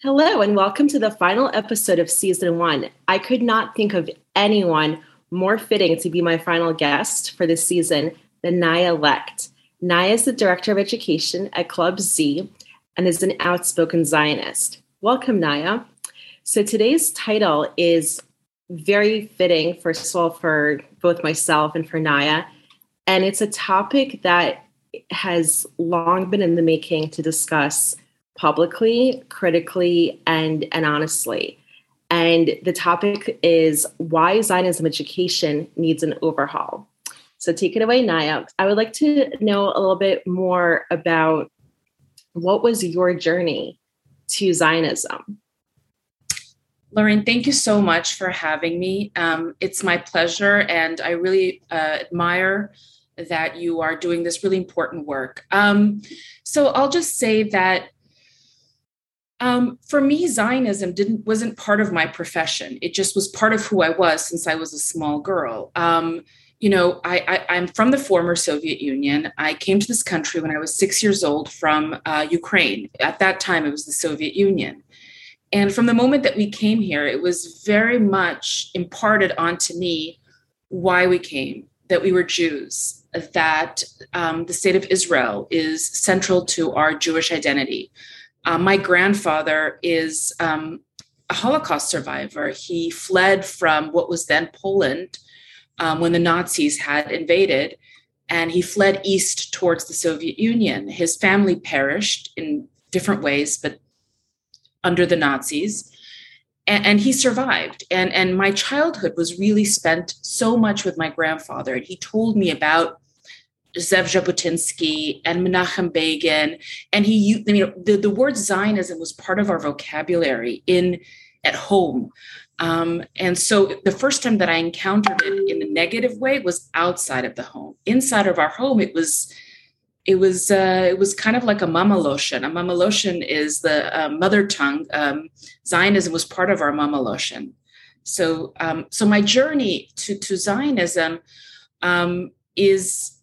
Hello, and welcome to the final episode of season one. I could not think of anyone more fitting to be my final guest for this season than Naya Lekht. Naya is the Director of Education at Club Z and is an outspoken Zionist. Welcome, Naya. So today's title is very fitting, first of all, for both myself and for Naya. And it's a topic that has long been in the making to discuss publicly, critically, and, and honestly. And the topic is why Zionism education needs an overhaul. So take it away, Naya. I would like to know a little bit more about what was your journey to Zionism? Lauren, thank you so much for having me. Um, it's my pleasure, and I really uh, admire that you are doing this really important work. Um, so I'll just say that um, for me, Zionism didn't wasn't part of my profession. It just was part of who I was since I was a small girl. Um, you know, I, I, am from the former Soviet Union. I came to this country when I was six years old from uh, Ukraine. At that time, it was the Soviet Union. And from the moment that we came here, it was very much imparted onto me why we came, that we were Jews, that um, the state of Israel is central to our Jewish identity uh, my grandfather is um, a Holocaust survivor. He fled from what was then Poland um, when the Nazis had invaded, and he fled east towards the Soviet Union. His family perished in different ways, but under the Nazis. And, and he survived. And, and my childhood was really spent so much with my grandfather. And he told me about Zev Jabotinsky and Menachem Begin. And he, you know, the, the word Zionism was part of our vocabulary in at home. Um, and so the first time that I encountered it in a negative way was outside of the home. Inside of our home, it was it was uh, it was kind of like a mamaloshen. A mamaloshen is the uh, mother tongue. Um, Zionism was part of our mamaloshen. So um, so my journey to to Zionism um, is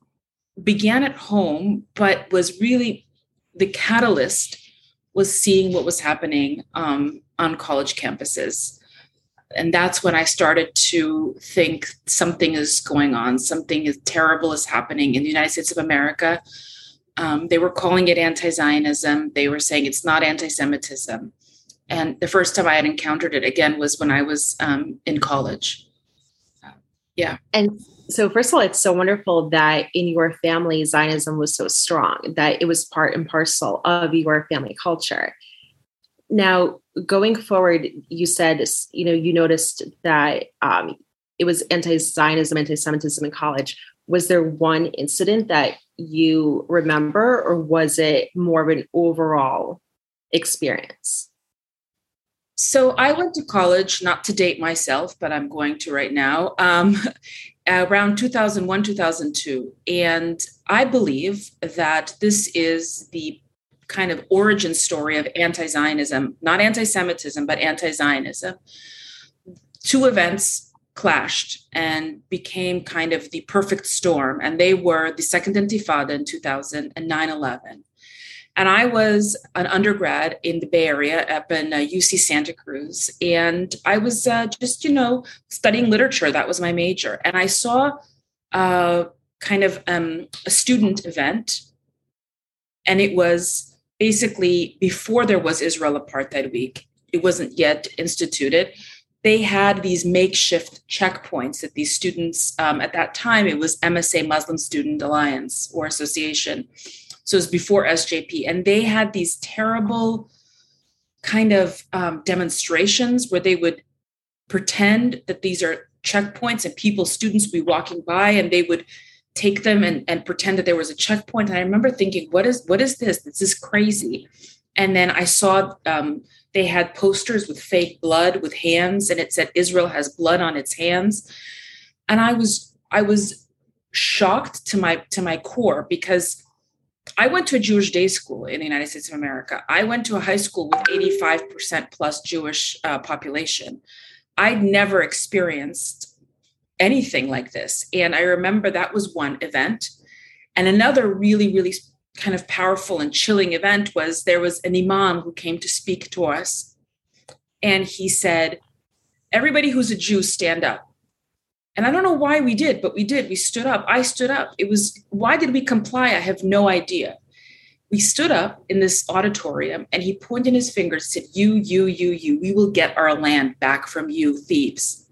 began at home, but was really the catalyst was seeing what was happening um, on college campuses. And that's when I started to think something is going on, something is terrible is happening in the United States of America. Um, they were calling it anti Zionism. They were saying it's not anti Semitism. And the first time I had encountered it again was when I was um, in college. Yeah. And so first of all it's so wonderful that in your family zionism was so strong that it was part and parcel of your family culture. Now going forward you said you know you noticed that um, it was anti-zionism anti-semitism in college. Was there one incident that you remember or was it more of an overall experience so I went to college, not to date myself, but I'm going to right now. Um, around 2001, 2002. And I believe that this is the kind of origin story of anti Zionism, not anti Semitism, but anti Zionism. Two events clashed and became kind of the perfect storm. And they were the Second Intifada in 2000 and 9 11. And I was an undergrad in the Bay Area up in uh, UC Santa Cruz. And I was uh, just, you know, studying literature. That was my major. And I saw uh, kind of um, a student event. And it was basically before there was Israel Apartheid Week, it wasn't yet instituted. They had these makeshift checkpoints that these students, um, at that time, it was MSA Muslim Student Alliance or Association so it was before SJP. And they had these terrible kind of um, demonstrations where they would pretend that these are checkpoints and people, students would be walking by and they would take them and, and pretend that there was a checkpoint. And I remember thinking, what is what is this? This is crazy. And then I saw um, they had posters with fake blood with hands, and it said Israel has blood on its hands. And I was I was shocked to my to my core because I went to a Jewish day school in the United States of America. I went to a high school with 85% plus Jewish uh, population. I'd never experienced anything like this. And I remember that was one event. And another really, really kind of powerful and chilling event was there was an imam who came to speak to us and he said everybody who's a jew stand up and i don't know why we did but we did. We stood up. I stood up. It was why did we comply? I have no idea. We stood up in this auditorium and he pointed his finger said you you you you we will get our land back from you thieves.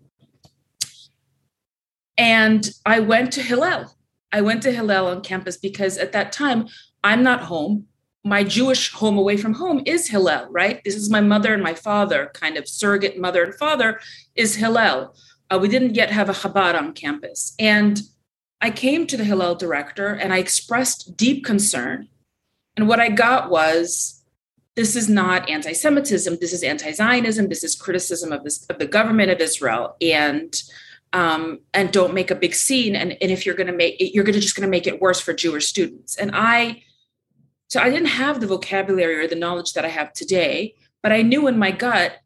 And i went to hillel. I went to hillel on campus because at that time I'm not home. My Jewish home away from home is Hillel, right? This is my mother and my father, kind of surrogate mother and father is Hillel. Uh, we didn't yet have a Chabad on campus. And I came to the Hillel director and I expressed deep concern. And what I got was this is not anti Semitism, this is anti Zionism, this is criticism of, this, of the government of Israel. And um, and don't make a big scene. And, and if you're going to make it, you're going to just going to make it worse for Jewish students. And I so I didn't have the vocabulary or the knowledge that I have today, but I knew in my gut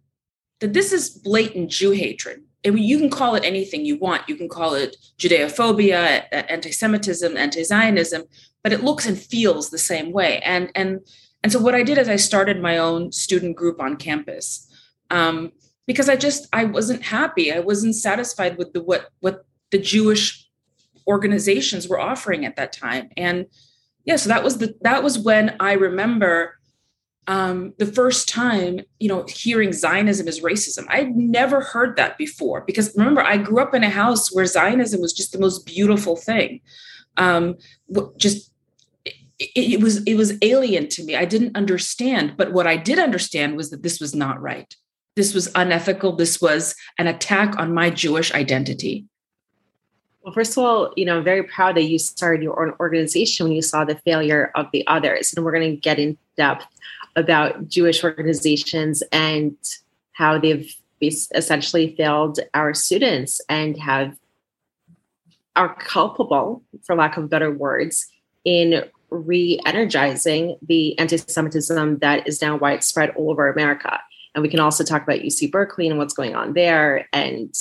that this is blatant Jew hatred. Mean, you can call it anything you want. You can call it Judeophobia, anti-Semitism, anti-Zionism, but it looks and feels the same way. And and and so what I did is I started my own student group on campus um, because I just I wasn't happy. I wasn't satisfied with the what what the Jewish organizations were offering at that time. And yeah so that was the that was when i remember um, the first time you know hearing zionism as racism. I'd never heard that before because remember i grew up in a house where zionism was just the most beautiful thing. Um, just it, it was it was alien to me. I didn't understand but what i did understand was that this was not right. This was unethical. This was an attack on my jewish identity. Well, first of all, you know, I'm very proud that you started your own organization when you saw the failure of the others. And we're going to get in depth about Jewish organizations and how they've essentially failed our students and have are culpable, for lack of better words, in re-energizing the anti-Semitism that is now widespread all over America. And we can also talk about UC Berkeley and what's going on there and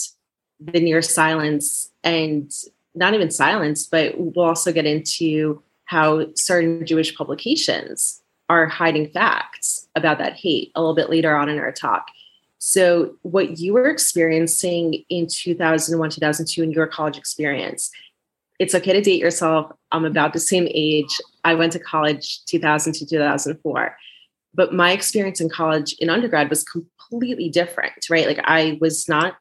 the near silence and not even silence, but we'll also get into how certain Jewish publications are hiding facts about that hate a little bit later on in our talk. So, what you were experiencing in 2001, 2002 in your college experience, it's okay to date yourself. I'm about the same age. I went to college 2000 to 2004. But my experience in college in undergrad was completely different, right? Like, I was not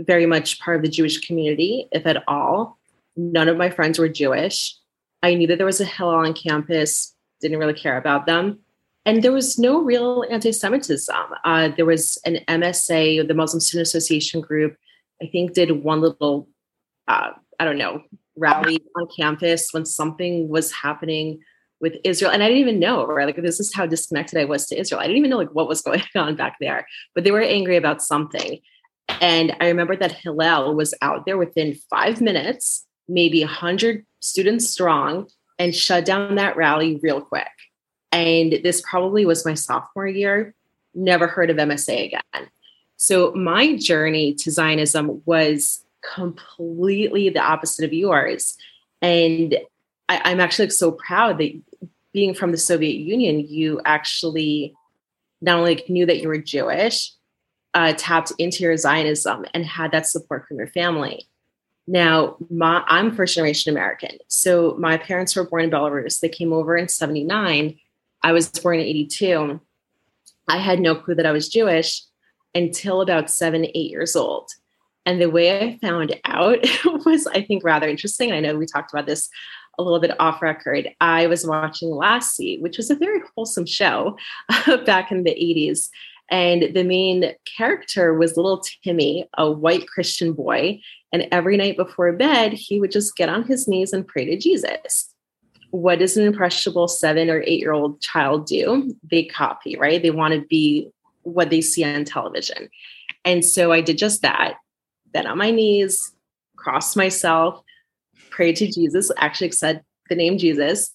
very much part of the Jewish community, if at all. None of my friends were Jewish. I knew that there was a Hillel on campus, didn't really care about them. And there was no real anti Semitism. Uh, there was an MSA, the Muslim Student Association group, I think did one little, uh, I don't know, rally on campus when something was happening with Israel. And I didn't even know, right? Like, this is how disconnected I was to Israel. I didn't even know like what was going on back there, but they were angry about something. And I remember that Hillel was out there within five minutes, maybe 100 students strong, and shut down that rally real quick. And this probably was my sophomore year. Never heard of MSA again. So my journey to Zionism was completely the opposite of yours. And I, am actually so proud that being from the Soviet Union, you actually not only knew that you were Jewish, uh, tapped into your Zionism and had that support from your family. Now, my, I'm first generation American. So my parents were born in Belarus. They came over in 79. I was born in 82. I had no clue that I was Jewish until about seven, eight years old. And the way I found out was, I think, rather interesting. I know we talked about this a little bit off record. I was watching Lassie, which was a very wholesome show back in the 80s. And the main character was little Timmy, a white Christian boy. And every night before bed, he would just get on his knees and pray to Jesus. What does an impressionable seven or eight year old child do? They copy, right? They want to be what they see on television. And so I did just that. Then on my knees, crossed myself, prayed to Jesus, actually said the name Jesus,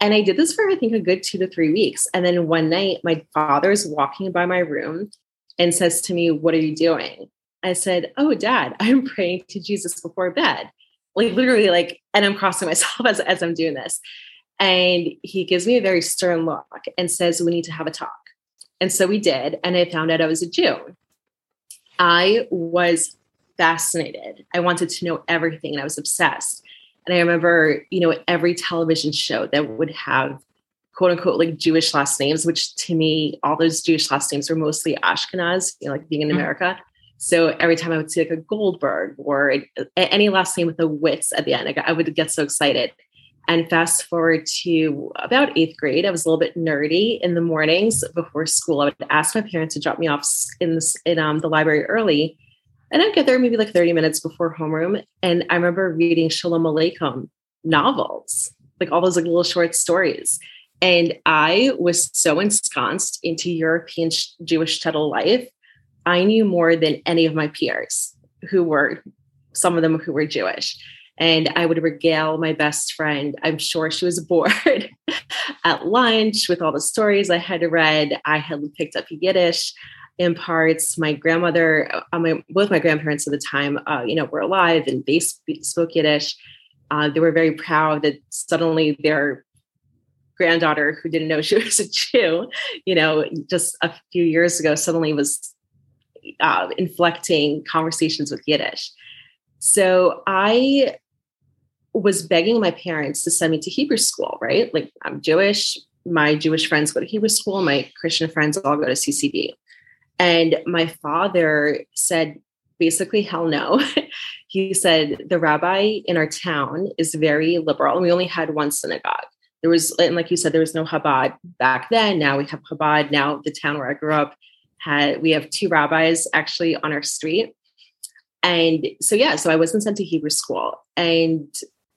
and I did this for, I think, a good two to three weeks. And then one night, my father's walking by my room and says to me, What are you doing? I said, Oh, dad, I'm praying to Jesus before bed. Like literally, like, and I'm crossing myself as, as I'm doing this. And he gives me a very stern look and says, We need to have a talk. And so we did. And I found out I was a Jew. I was fascinated. I wanted to know everything and I was obsessed. And I remember, you know, every television show that would have quote unquote like Jewish last names, which to me, all those Jewish last names were mostly Ashkenaz, you know, like being in mm-hmm. America. So every time I would see like a Goldberg or any last name with a Witz at the end, I would get so excited. And fast forward to about eighth grade, I was a little bit nerdy in the mornings before school. I would ask my parents to drop me off in, this, in um, the library early. And I'd get there maybe like 30 minutes before homeroom. And I remember reading Shalom Aleichem novels, like all those like little short stories. And I was so ensconced into European Jewish shtetl life. I knew more than any of my peers who were, some of them who were Jewish and I would regale my best friend. I'm sure she was bored at lunch with all the stories I had read. I had picked up Yiddish in parts. My grandmother, uh, my, both my grandparents at the time, uh, you know, were alive and they sp- spoke Yiddish. Uh, they were very proud that suddenly their granddaughter, who didn't know she was a Jew, you know, just a few years ago, suddenly was uh, inflecting conversations with Yiddish. So I was begging my parents to send me to Hebrew school, right? Like I'm Jewish, my Jewish friends go to Hebrew school, my Christian friends all go to CCD. And my father said, basically, hell no. he said, the rabbi in our town is very liberal, and we only had one synagogue. There was, and like you said, there was no Chabad back then. Now we have Chabad. Now the town where I grew up had, we have two rabbis actually on our street. And so, yeah, so I wasn't sent to Hebrew school. And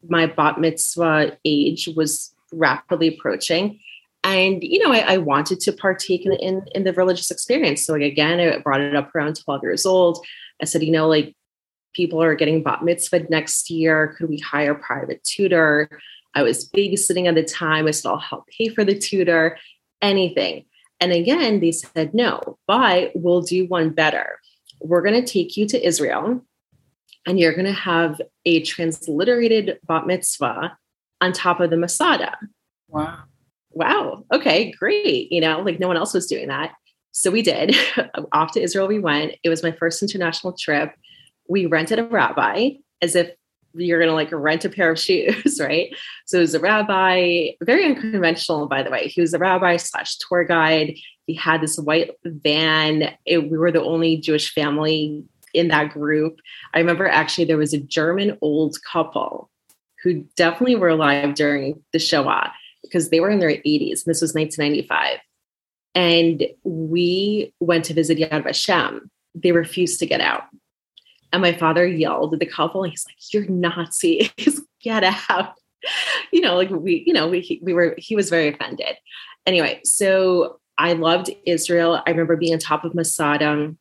my bat mitzvah age was rapidly approaching. And, you know, I, I wanted to partake in, in, in, the religious experience. So like, again, I brought it up around 12 years old. I said, you know, like people are getting bat mitzvah next year. Could we hire a private tutor? I was babysitting at the time. I said, I'll help pay for the tutor, anything. And again, they said, no, but we'll do one better. We're going to take you to Israel and you're going to have a transliterated bat mitzvah on top of the Masada. Wow. Wow. Okay, great. You know, like no one else was doing that. So we did. Off to Israel we went. It was my first international trip. We rented a rabbi as if you're going to like rent a pair of shoes, right? So it was a rabbi, very unconventional, by the way. He was a rabbi slash tour guide. He had this white van. It, we were the only Jewish family in that group. I remember actually there was a German old couple who definitely were alive during the Shoah because they were in their 80s. and This was 1995. And we went to visit Yad Vashem. They refused to get out. And my father yelled at the couple. He's like, You're Nazis. get out. You know, like we, you know, we, we were, he was very offended. Anyway, so I loved Israel. I remember being on top of Masada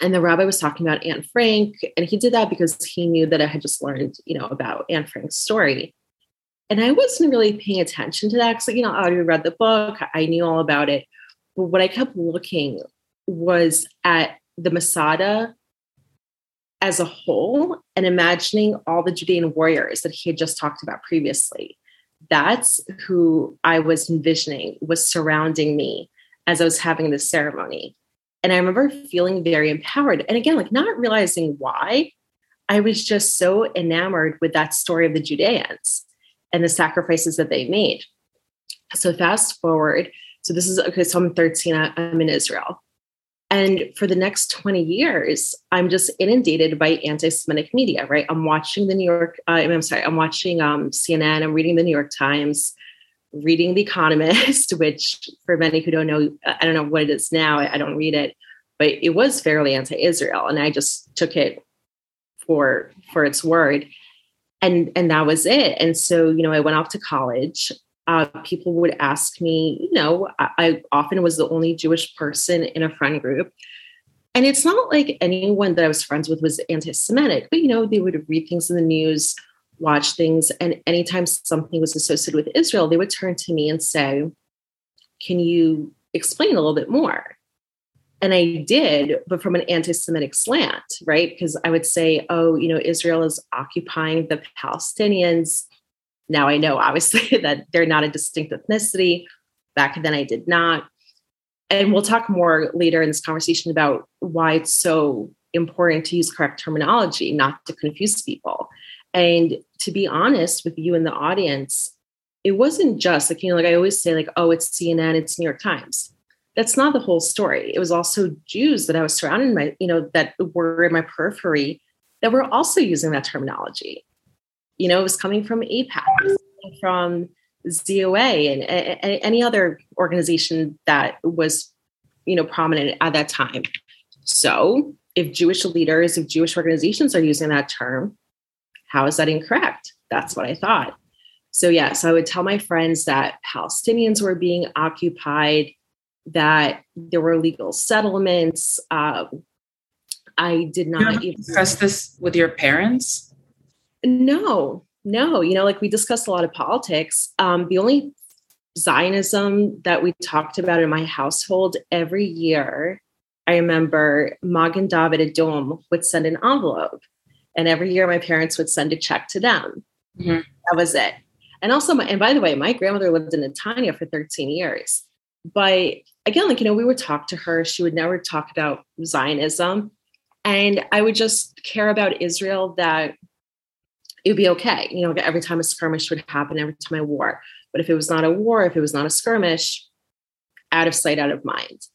and the rabbi was talking about Anne Frank, and he did that because he knew that I had just learned, you know, about Anne Frank's story. And I wasn't really paying attention to that because, you know, I already read the book, I knew all about it. But what I kept looking was at the Masada as a whole and imagining all the Judean warriors that he had just talked about previously. That's who I was envisioning was surrounding me as I was having this ceremony. And I remember feeling very empowered. And again, like not realizing why, I was just so enamored with that story of the Judeans and the sacrifices that they made. So fast forward. So this is okay. So I'm 13. I'm in Israel. And for the next 20 years, I'm just inundated by anti-Semitic media, right? I'm watching the New York, uh, I'm sorry, I'm watching um, CNN, I'm reading the New York Times, reading The Economist, which for many who don't know, I don't know what it is now. I, don't read it, but it was fairly anti-Israel, and I just took it for for its word, and and that was it. And so you know, I went off to college. Uh, people would ask me, you know, I, I often was the only Jewish person in a friend group. And it's not like anyone that I was friends with was anti Semitic, but you know, they would read things in the news watch things. And anytime something was associated with Israel, they would turn to me and say, Can you explain a little bit more? And I did, but from an anti Semitic slant, right? Because I would say, Oh, you know, Israel is occupying the Palestinians. Now I know, obviously, that they're not a distinct ethnicity. Back then, I did not. And we'll talk more later in this conversation about why it's so important to use correct terminology, not to confuse people. And to be honest with you in the audience, it wasn't just like, you know, like I always say, like, oh, it's CNN, it's New York Times. That's not the whole story. It was also Jews that I was surrounded by, you know, that were in my periphery that were also using that terminology. You know, it was coming from AIPAC, from ZOA, and, and any other organization that was, you know, prominent at that time. So if Jewish leaders, if Jewish organizations are using that term, how is that incorrect? That's what I thought. So, yes, yeah, so I would tell my friends that Palestinians were being occupied, that there were legal settlements. Uh, I did not you discuss this with your parents. No, no. You know, like we discussed a lot of politics. Um, the only Zionism that we talked about in my household every year, I remember Magen David Adom would send an envelope and every year my parents would send a check to them. Mm-hmm. That was it. And also, my, and by the way, my grandmother lived in Netanya for 13 years. But again, like, you know, we would talk to her. She would never talk about Zionism. And I would just care about Israel that it would be okay. You know, every time a skirmish would happen, every time a war. But if it was not a war, if it was not a skirmish, out of sight, out of mind.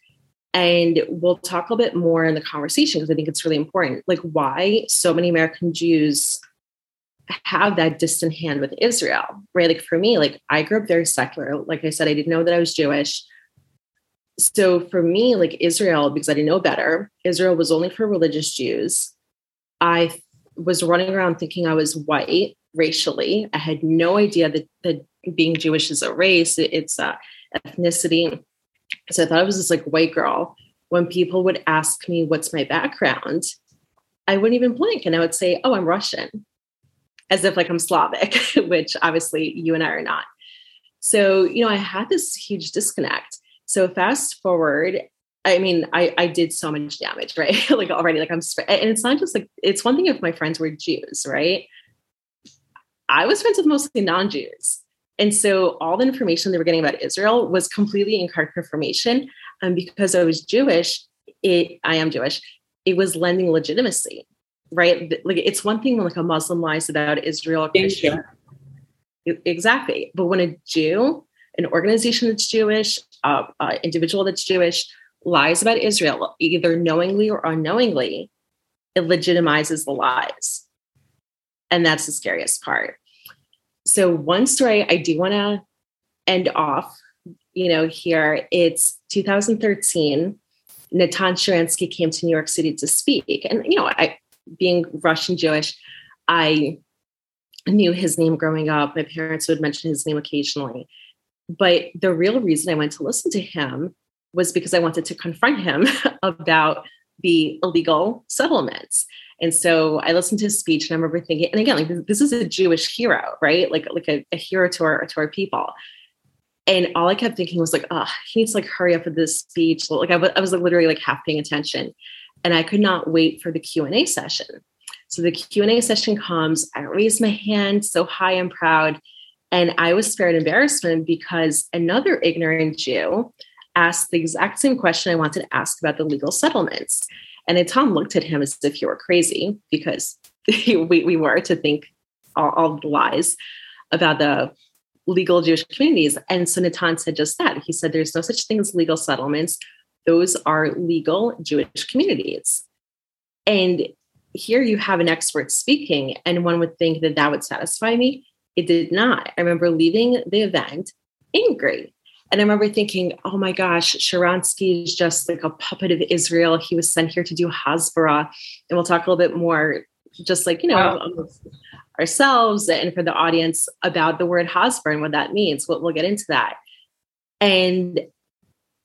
And we'll talk a bit more in the conversation because I think it's really important. Like why so many American Jews have that distant hand with Israel, right? Like for me, like I grew up very secular. Like I said, I didn't know that I was Jewish. So for me, like Israel, because I didn't know better, Israel was only for religious Jews. I was running around thinking I was white racially. I had no idea that, that being Jewish is a race, it's a ethnicity. So I thought I was this like white girl. When people would ask me what's my background, I wouldn't even blink and I would say, Oh, I'm Russian, as if like I'm Slavic, which obviously you and I are not. So, you know, I had this huge disconnect. So fast forward, I mean, I, I did so much damage, right? like already, like I'm, and it's not just like, it's one thing if my friends were Jews, right? I was friends with mostly non Jews. And so all the information they were getting about Israel was completely incorrect information. And because I was Jewish, it I am Jewish, it was lending legitimacy, right? Like it's one thing when like a Muslim lies about Israel. Exactly. But when a Jew, an organization that's Jewish, uh, uh, individual that's Jewish lies about Israel, either knowingly or unknowingly, it legitimizes the lies. And that's the scariest part so one story I do want to end off, you know, here it's 2013. Natan Sharansky came to New York City to speak, and you know, I being Russian Jewish, I knew his name growing up. My parents would mention his name occasionally, but the real reason I went to listen to him was because I wanted to confront him about the illegal settlements. And so I listened to his speech and I remember thinking, and again, like this is a Jewish hero, right? Like, like a, a hero to our, to our people. And all I kept thinking was like, oh, he needs to like hurry up with this speech. Like I, w- I was like literally like half paying attention and I could not wait for the Q&A session. So the Q&A session comes, I raise my hand so high and proud. And I was spared embarrassment because another ignorant Jew asked the exact same question I wanted to ask about the legal settlements. And Tom looked at him as if he were crazy because we, we were to think all, all the lies about the legal Jewish communities. And so Natan said just that. He said there's no such thing as legal settlements. Those are legal Jewish communities. And here you have an expert speaking, and one would think that that would satisfy me. It did not. I remember leaving the event angry and I remember thinking, oh my gosh, Sharansky is just like a puppet of Israel. He was sent here to do Hasbara. And we'll talk a little bit more, just like, you know, wow. ourselves and for the audience about the word Hasbara and what that means. We'll, we'll get into that. And,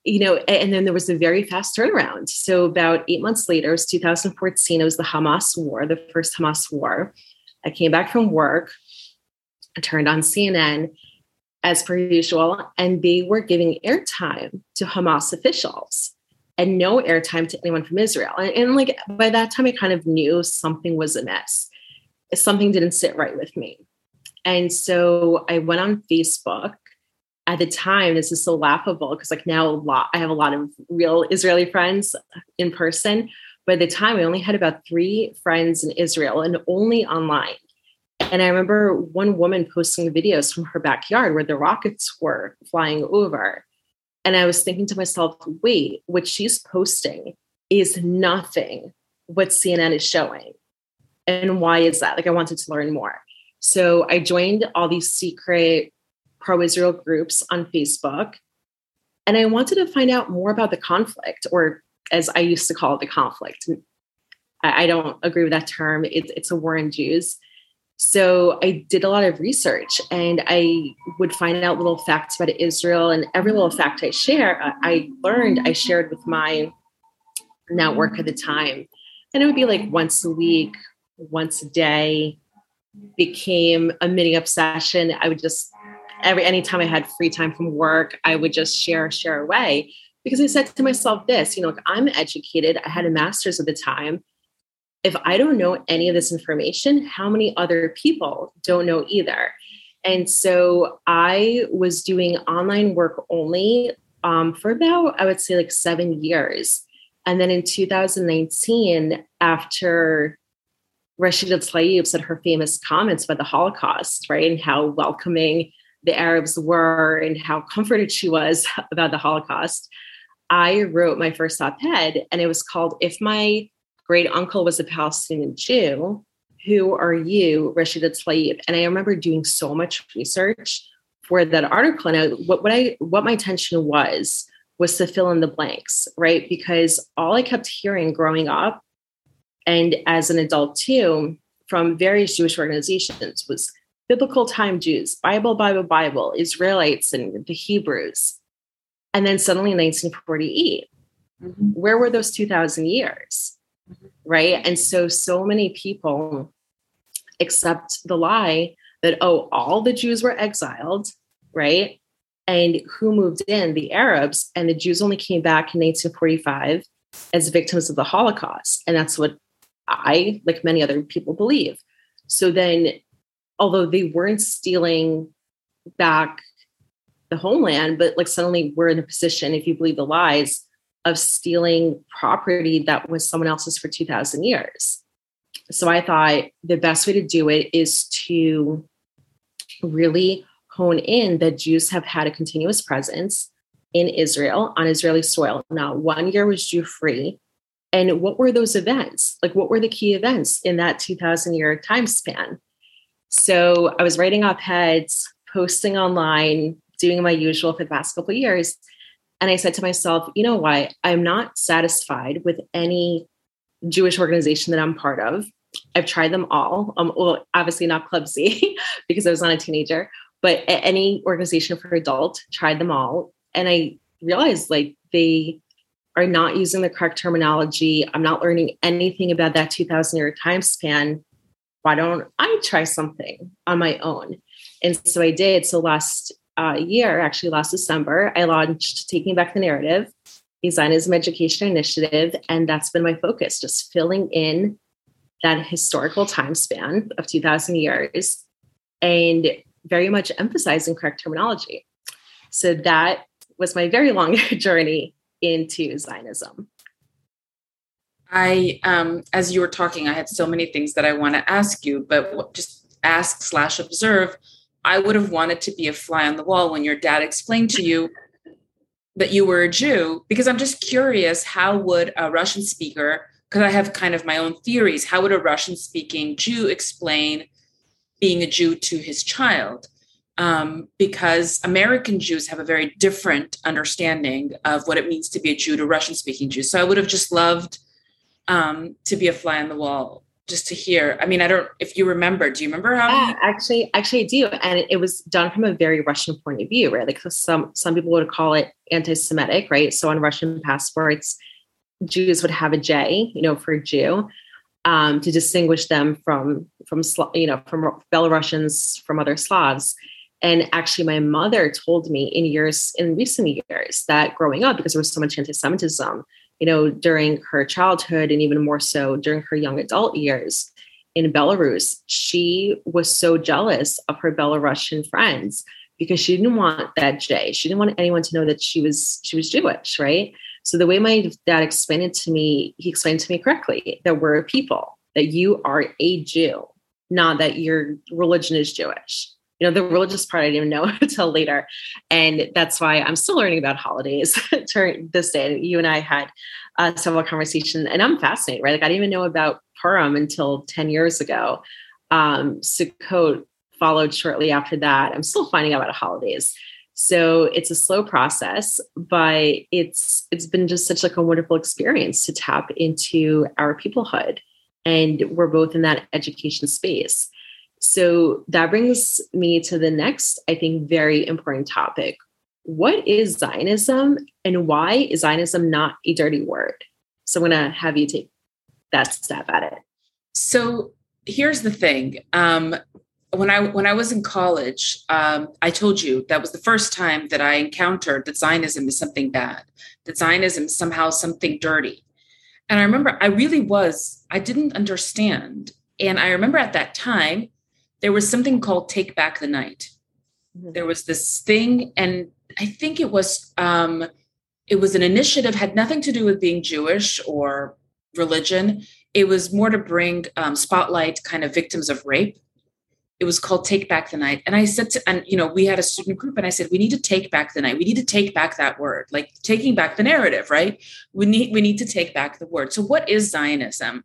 you know, and then there was a very fast turnaround. So about eight months later, it was 2014, it was the Hamas war, the first Hamas war. I came back from work, turned on CNN as per usual, and they were giving airtime to Hamas officials and no airtime to anyone from Israel. And, and, like by that time, I kind of knew something was amiss. Something didn't sit right with me. And so I went on Facebook. At the time, this is so laughable because like now a lot I have a lot of real Israeli friends in person. At the time, I only had about three friends in Israel and only online. And I remember one woman posting videos from her backyard where the rockets were flying over. And I was thinking to myself, wait, what she's posting is nothing what CNN is showing. And why is that? Like, I wanted to learn more. So I joined all these secret pro Israel groups on Facebook. And I wanted to find out more about the conflict, or as I used to call it, the conflict. I don't agree with that term. It's, it's a war in Jews. So I did a lot of research and I would find out little facts about Israel. And every little fact I share, uh, I learned, I shared with my network at the time. And it would be like once a week, once a day, became a mini obsession. I would just every anytime I had free time from work, I would just share, share away. Because I said to myself this, you know, like I'm educated, I had a master's at the time. If I don't know any of this information, how many other people don't know either? And so I was doing online work only um, for about, I would say, like seven years. And then in 2019, after Rashida Tlaib said her famous comments about the Holocaust, right? And how welcoming the Arabs were and how comforted she was about the Holocaust. I wrote my first op ed, and it was called If My Great Uncle Was a Palestinian Jew, Who Are You, Rashida Tlaib? And I remember doing so much research for that article. And I, what, what, I, what my intention was, was to fill in the blanks, right? Because all I kept hearing growing up and as an adult too, from various Jewish organizations was biblical time Jews, Bible, Bible, Bible, Israelites, and the Hebrews. And then suddenly in 1948, mm-hmm. where were those 2,000 years? Right. And so, so many people accept the lie that, oh, all the Jews were exiled, right? And who moved in? The Arabs. And the Jews only came back in 1945 as victims of the Holocaust. And that's what I, like many other people, believe. So then, although they weren't stealing back the homeland, but like suddenly we're in a position, if you believe the lies, of stealing property that was someone else's for 2,000 years. So I thought the best way to do it is to really hone in that Jews have had a continuous presence in Israel on Israeli soil. Now, one year was Jew free, and what were those events? Like, what were the key events in that 2000 year time span? So I was writing op eds, posting online, doing my usual for the past couple years. And I said to myself, you know what? I'm not satisfied with any Jewish organization that I'm part of. I've tried them all. Um, well, obviously not Club Z because I was not a teenager, but any organization for adult, tried them all. And I realized like they are not using the correct terminology. I'm not learning anything about that 2000 year time span. Why don't I try something on my own? And so I did. So last uh, year, actually last December, I launched Taking Back the Narrative, Zionism Education Initiative. And that's been my focus, just filling in that historical time span of 2000 years and very much emphasizing correct terminology. So that was my very long journey into Zionism? I, um, as you were talking, I had so many things that I want to ask you, but just ask slash observe. I would have wanted to be a fly on the wall when your dad explained to you that you were a Jew, because I'm just curious how would a Russian speaker, because I have kind of my own theories, how would a Russian speaking Jew explain being a Jew to his child? um, because American Jews have a very different understanding of what it means to be a Jew to Russian speaking Jews. So I would have just loved um, to be a fly on the wall just to hear. I mean, I don't if you remember. Do you remember how? Yeah, actually, actually, I do, and it, it, was done from a very Russian point of view, right? Like some some people would call it anti-Semitic, right? So on Russian passports, Jews would have a J, you know, for Jew. Um, to distinguish them from from you know from Belarusians from other Slavs, and actually, my mother told me in years, in recent years, that growing up, because there was so much anti Semitism, you know, during her childhood and even more so during her young adult years, in Belarus, she was so jealous of her Belarusian friends because she didn't want that J. She didn't want anyone to know that she was she was Jewish, right? So the way my dad explained it to me, he explained to me correctly that we're a people, that you are a Jew, not that your religion is Jewish. You know, the religious part I didn't even know until later. And that's why I'm still learning about holidays during this day. You and I had uh, several conversations, and I'm fascinated, right? Like I didn't even know about Purim until 10 years ago. Um, Sukkot followed shortly after that. I'm still finding out about holidays. So it's a slow process, but it's it's been just such like a wonderful experience to tap into our peoplehood. And we're both in that education space. So that brings me to the next, I think, very important topic. What is Zionism and why is Zionism not a dirty word? So I'm going to have you take that stab at it. So here's the thing. Um, when I when I was in college, um, I told you that was the first time that I encountered that Zionism is something bad, that Zionism is somehow something dirty. And I remember I really was, I didn't understand. And I remember at that time, there was something called Take Back the Night. Mm-hmm. There was this thing, and I think it was um, it was an initiative, had nothing to do with being Jewish or religion. It was more to bring um, spotlight kind of victims of rape. It was called take back the night. And i said to and you know we had a student group and i said we need to take back the night. We need to take back that word. Like taking back the narrative right? We need we need to take back the word. So what is zionism?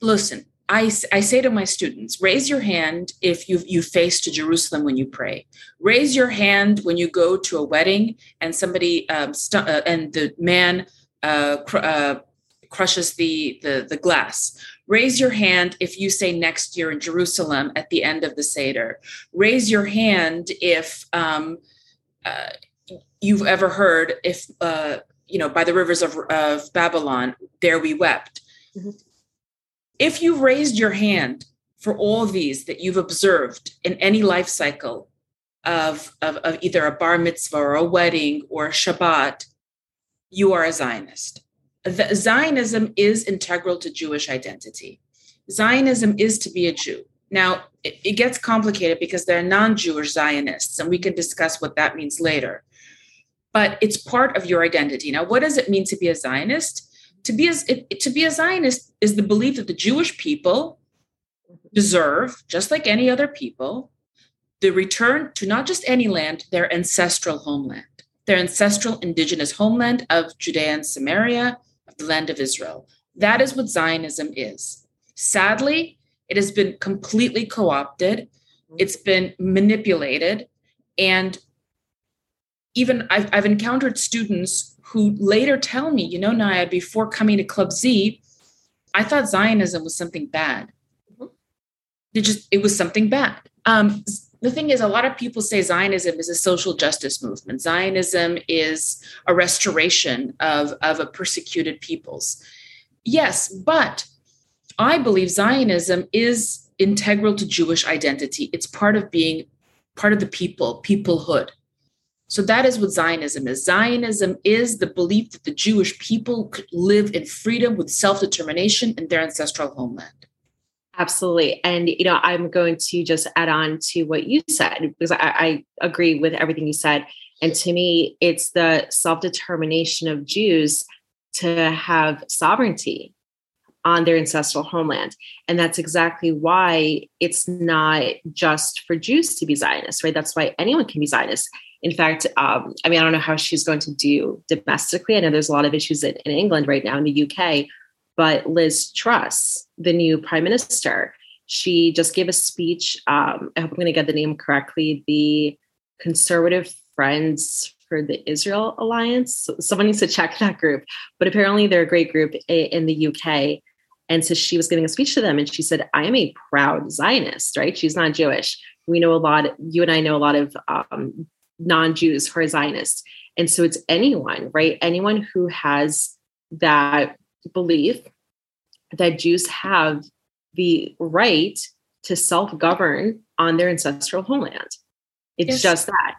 Listen I, I say to my students, raise your hand if you you face to Jerusalem when you pray. Raise your hand when you go to a wedding and somebody um, st- uh, and the man uh, cr- uh, crushes the, the the glass. Raise your hand if you say next year in Jerusalem at the end of the Seder. Raise your hand if um, uh, you've ever heard, if, uh, you know, by the rivers of, of Babylon, there we wept. Mm-hmm. If you've raised your hand for all these that you've observed in any life cycle of, of, of either a bar mitzvah or a wedding or a Shabbat, you are a Zionist the, Zionism is integral to Jewish identity. Zionism is to be a Jew. Now, it, it gets complicated because there are non Jewish Zionists, and we can discuss what that means later. But it's part of your identity. Now, what does it mean to be a Zionist? To be, a, it, to be a Zionist is the belief that the Jewish people deserve, just like any other people, the return to not just any land, their ancestral homeland, their ancestral indigenous homeland of Judea and Samaria, the land of Israel. That is what Zionism is. Sadly, it has been completely co opted, mm-hmm. it's been manipulated. And even I've, I've encountered students who later tell me, you know, Naya, before coming to Club Z, I thought Zionism was something bad. Mm-hmm. It just, it was something bad. Um, the thing is, a lot of people say Zionism is a social justice movement. Zionism is a restoration of, of a persecuted peoples. Yes, but I believe Zionism is integral to Jewish identity. It's part of being part of the people, peoplehood. So that is what Zionism is. Zionism is the belief that the Jewish people could live in freedom with self determination in their ancestral homeland. Absolutely. And, you know, I'm going to just add on to what you said because I, I agree with everything you said. And to me, it's the self determination of Jews to have sovereignty on their ancestral homeland. And that's exactly why it's not just for Jews to be Zionists, right? That's why anyone can be Zionist. In fact, um, I mean, I don't know how she's going to do domestically. I know there's a lot of issues in, in England right now in the UK but Liz Truss, the new prime minister, she just gave a speech. Um, I hope I'm going to get the name correctly. The Conservative Friends for the Israel Alliance. Someone needs to check that group, but apparently they're a great group in the UK. And so she was giving a speech to them, and she said, "I am a proud Zionist." Right? She's not Jewish. We know a lot. You and I know a lot of um, non-Jews who are Zionists, and so it's anyone, right? Anyone who has that belief that Jews have the right to self govern on their ancestral homeland. It's yes. just that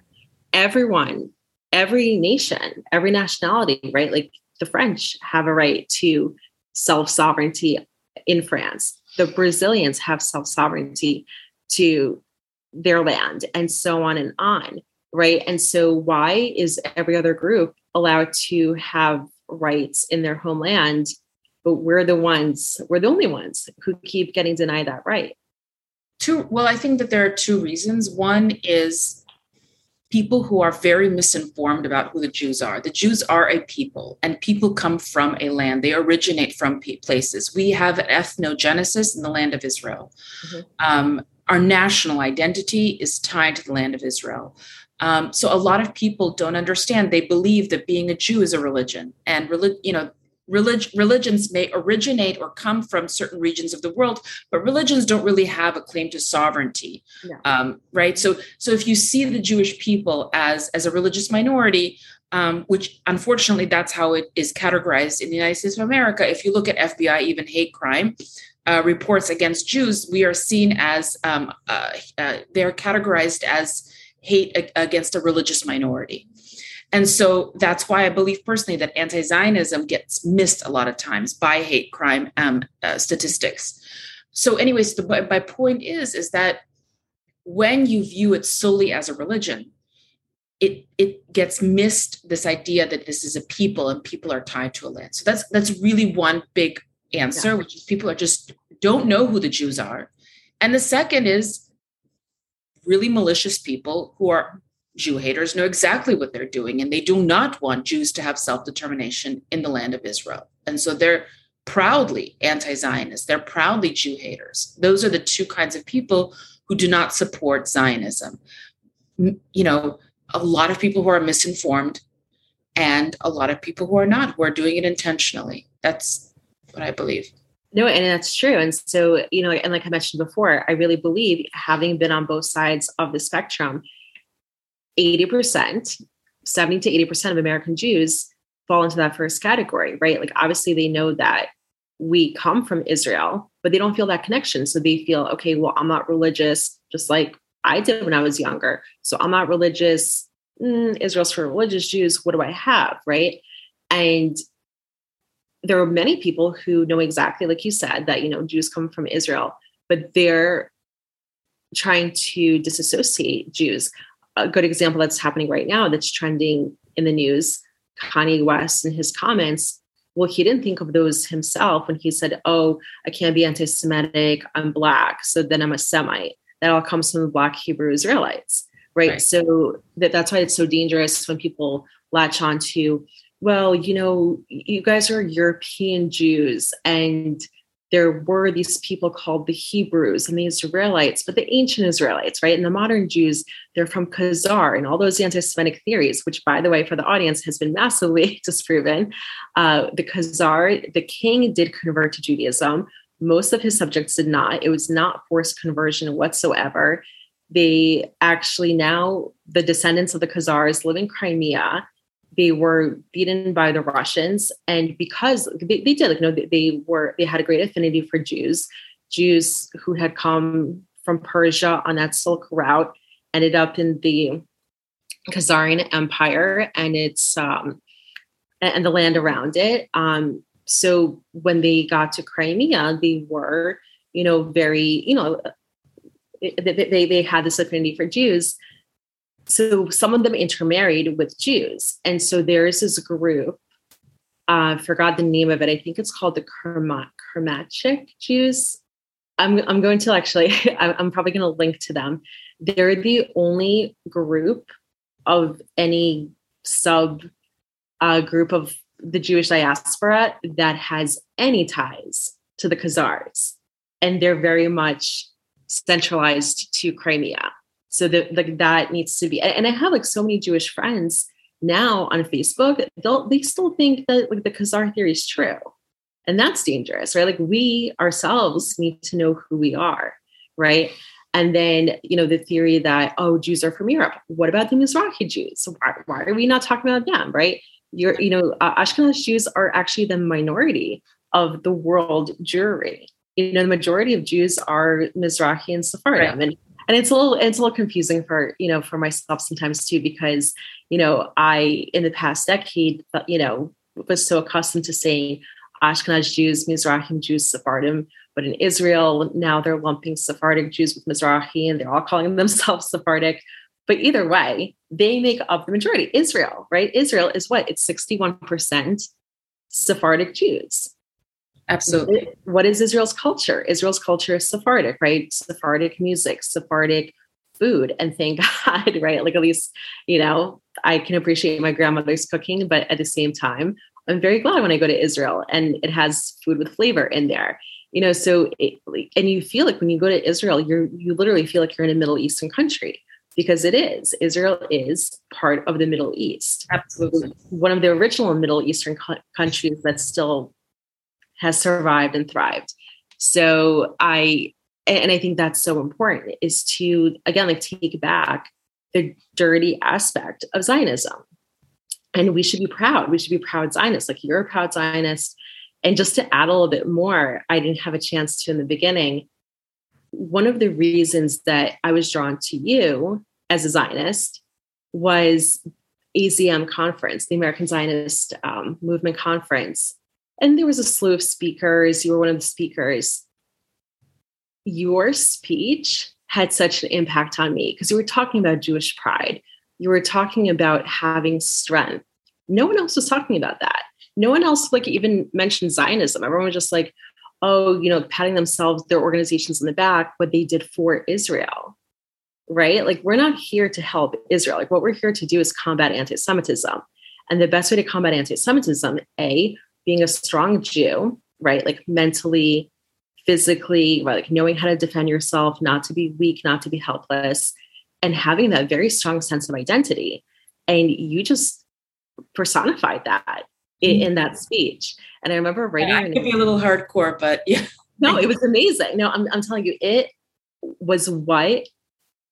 everyone, every nation, every nationality, right? Like the French have a right to self sovereignty in France. the Brazilians have self sovereignty to their land and so on and on. Right. And so, why is every other group allowed to have rights in their homeland? But we're the ones, we're the only ones who keep getting denied that right. Two, well, I think that there are two reasons. One is people who are very misinformed about who the Jews are. The Jews are a people, and people come from a land. They originate from places. We have ethnogenesis in the land of Israel. Mm-hmm. Um, our national identity is tied to the land of Israel. Um, so a lot of people don't understand. They believe that being a Jew is a religion, and relig- you know relig- religions may originate or come from certain regions of the world, but religions don't really have a claim to sovereignty, um, right? So, so if you see the Jewish people as as a religious minority, um, which unfortunately that's how it is categorized in the United States of America. If you look at FBI, even hate crime. Uh, reports against Jews, we are seen as um, uh, uh, they're categorized as hate against a religious minority. And so that's why I believe personally that anti Zionism gets missed a lot of times by hate crime um, uh, statistics. So, anyways, the, my point is, is that when you view it solely as a religion, it it gets missed this idea that this is a people and people are tied to a land. So that's that's really one big answer, yeah. which is people are just don't know who the Jews are. And the second is really malicious people who are Jew haters know exactly what they're doing, and they do not want Jews to have self determination in the land of Israel. And so they're proudly anti Zionist, they're proudly Jew haters. Those are the two kinds of people who do not support Zionism. You know, a lot of people who are misinformed and a lot of people who are not, who are doing it intentionally. That's what I believe. No, and that's true. And so, you know, and like I mentioned before, I really believe having been on both sides of the spectrum, 80%, 70 to 80% of American Jews fall into that first category, right? Like obviously they know that we come from Israel, but they don't feel that connection. So they feel, okay, well, I'm not religious, just like I did when I was younger. So I'm not religious. Mm, Israel's for religious Jews. What do I have? Right. And there are many people who know exactly, like you said, that, you know, Jews come from Israel, but they're trying to disassociate Jews a good example that's happening right now that's trending in the news Kanye West and his comments. Well, he didn't think of those himself when he said, Oh, I can't be anti Semitic, I'm Black, so then I'm a Semite. That all comes from the Black Hebrew Israelites, right? right. So that, that's why it's so dangerous when people latch on to, well, you know, you guys are European Jews and there were these people called the Hebrews and the Israelites, but the ancient Israelites, right? And the modern Jews, they're from Khazar and all those anti Semitic theories, which, by the way, for the audience has been massively disproven. Uh, the Khazar, the king did convert to Judaism. Most of his subjects did not. It was not forced conversion whatsoever. They actually now, the descendants of the Khazars live in Crimea they were beaten by the Russians, and because they, they did, like, you know, they, they were they had a great affinity for Jews. Jews who had come from Persia on that Silk route ended up in the Khazarian Empire and its um, and the land around it. Um, so when they got to Crimea, they were, you know, very, you know, they, they, they had this affinity for Jews so some of them intermarried with Jews. And so there is this group, uh, I forgot the name of it. I think it's called the Kermachik Jews. I'm, I'm going to actually, I'm probably going to link to them. They're the only group of any sub uh, group of the Jewish diaspora that has any ties to the Khazars. And they're very much centralized to Crimea so that like that needs to be and i have like so many jewish friends now on facebook they'll they still think that like the khazar theory is true. And that's dangerous right? Like we ourselves need to know who we are right? And then you know the theory that oh jews are from europe. What about the mizrahi jews? Why, why are we not talking about them right? You're you know uh, ashkenaz jews are actually the minority of the world jewry. You know the majority of jews are mizrahi and sephardim. Right. and and it's a little it's a little confusing for you know for myself sometimes too because you know i in the past decade uh, you know was so accustomed to saying ashkenaz jews mizrahim jews sephardim But in Israel, now they're lumping Sephardic Jews with Mizrahi and they're all calling themselves Sephardic. But either way, they make up the majority. Israel, right? Israel is what? It's 61% Sephardic Jews. Absolutely. What is Israel's culture? Israel's culture is Sephardic, right? Sephardic music, Sephardic food. And thank God, right? Like at least, you know, I can appreciate my grandmother's cooking, but at the same time, I'm very glad when I go to Israel and it has food with flavor in there. You know, so it, and you feel like when you go to Israel, you're you literally feel like you're in a Middle Eastern country because it is. Israel is part of the Middle East. Absolutely. One of the original Middle Eastern co- countries that's still has survived and thrived. So I and I think that's so important is to again like take back the dirty aspect of Zionism. And we should be proud. We should be proud Zionists. Like you're a proud Zionist. And just to add a little bit more, I didn't have a chance to in the beginning. One of the reasons that I was drawn to you as a Zionist was AZM conference, the American Zionist um, Movement Conference. And there was a slew of speakers. You were one of the speakers. Your speech had such an impact on me because you were talking about Jewish pride. You were talking about having strength. No one else was talking about that. No one else like even mentioned Zionism. Everyone was just like, oh, you know, patting themselves, their organizations in the back, what they did for Israel. Right? Like we're not here to help Israel. Like what we're here to do is combat anti-Semitism. And the best way to combat anti-Semitism, A, being a strong Jew, right? Like mentally, physically, right? Like knowing how to defend yourself, not to be weak, not to be helpless, and having that very strong sense of identity. And you just personified that in, mm-hmm. in that speech. And I remember writing. Yeah, it could be a little hardcore, but yeah. no, it was amazing. No, I'm, I'm telling you, it was what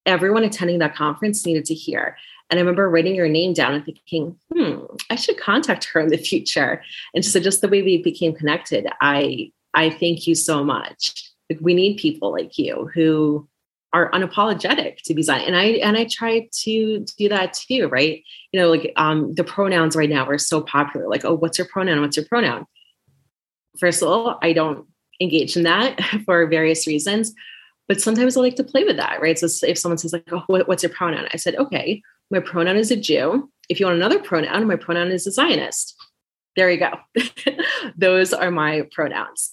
everyone attending that conference needed to hear. And I remember writing your name down and thinking, hmm, I should contact her in the future. And so just the way we became connected, I I thank you so much. Like we need people like you who are unapologetic to be Zion. And I and I try to do that too, right? You know, like um the pronouns right now are so popular. Like, oh, what's your pronoun? What's your pronoun? First of all, I don't engage in that for various reasons. But sometimes I like to play with that, right? So if someone says like, "Oh, what's your pronoun?" I said, "Okay, my pronoun is a Jew. If you want another pronoun, my pronoun is a Zionist. There you go. Those are my pronouns.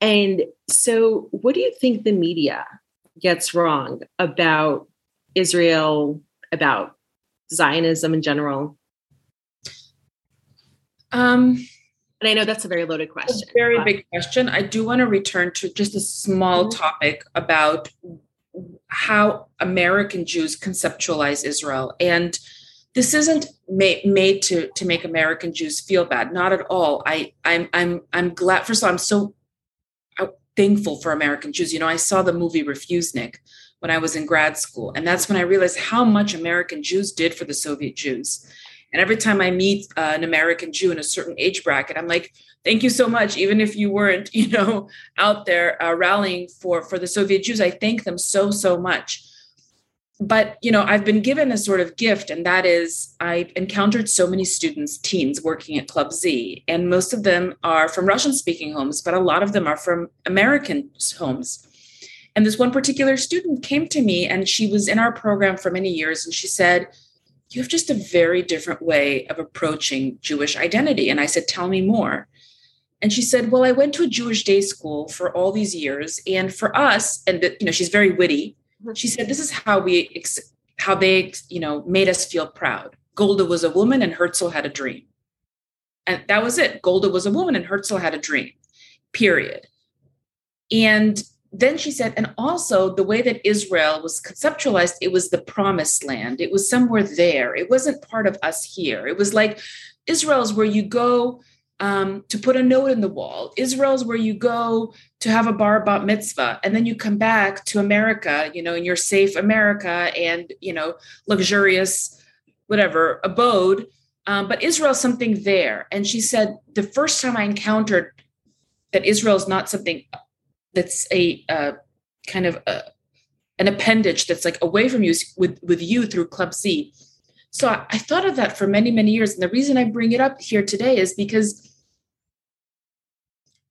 And so, what do you think the media gets wrong about Israel, about Zionism in general? Um, and I know that's a very loaded question. very big question. I do want to return to just a small mm-hmm. topic about how American Jews conceptualize Israel. And this isn't made, made to, to make American Jews feel bad, not at all. I, I'm, I'm, I'm glad, first of all, I'm so thankful for American Jews. You know, I saw the movie Refusenik when I was in grad school, and that's when I realized how much American Jews did for the Soviet Jews. And every time I meet uh, an American Jew in a certain age bracket, I'm like, thank you so much. Even if you weren't, you know, out there uh, rallying for for the Soviet Jews, I thank them so so much. But you know, I've been given a sort of gift, and that is I've encountered so many students, teens working at Club Z, and most of them are from Russian-speaking homes, but a lot of them are from American homes. And this one particular student came to me, and she was in our program for many years, and she said you have just a very different way of approaching Jewish identity. And I said, Tell me more. And she said, Well, I went to a Jewish day school for all these years. And for us, and you know, she's very witty. Mm-hmm. She said, This is how we, how they, you know, made us feel proud. Golda was a woman and Herzl had a dream. And that was it. Golda was a woman and Herzl had a dream, period. And then she said, and also the way that Israel was conceptualized, it was the promised land. It was somewhere there. It wasn't part of us here. It was like Israel's where you go um, to put a note in the wall. Israel's where you go to have a bar bat mitzvah, and then you come back to America, you know, in your safe America and you know luxurious whatever abode. Um, but Israel's something there. And she said the first time I encountered that Israel's not something that's a uh, kind of a, an appendage that's like away from you with with you through Club Z. So I, I thought of that for many many years, and the reason I bring it up here today is because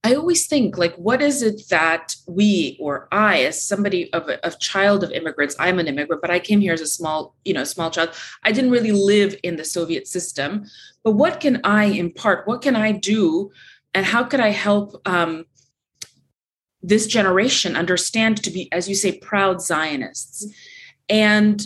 I always think like, what is it that we or I, as somebody of a, of child of immigrants, I'm an immigrant, but I came here as a small, you know, small child. I didn't really live in the Soviet system, but what can I impart? What can I do, and how could I help um, this generation understand to be, as you say, proud Zionists? And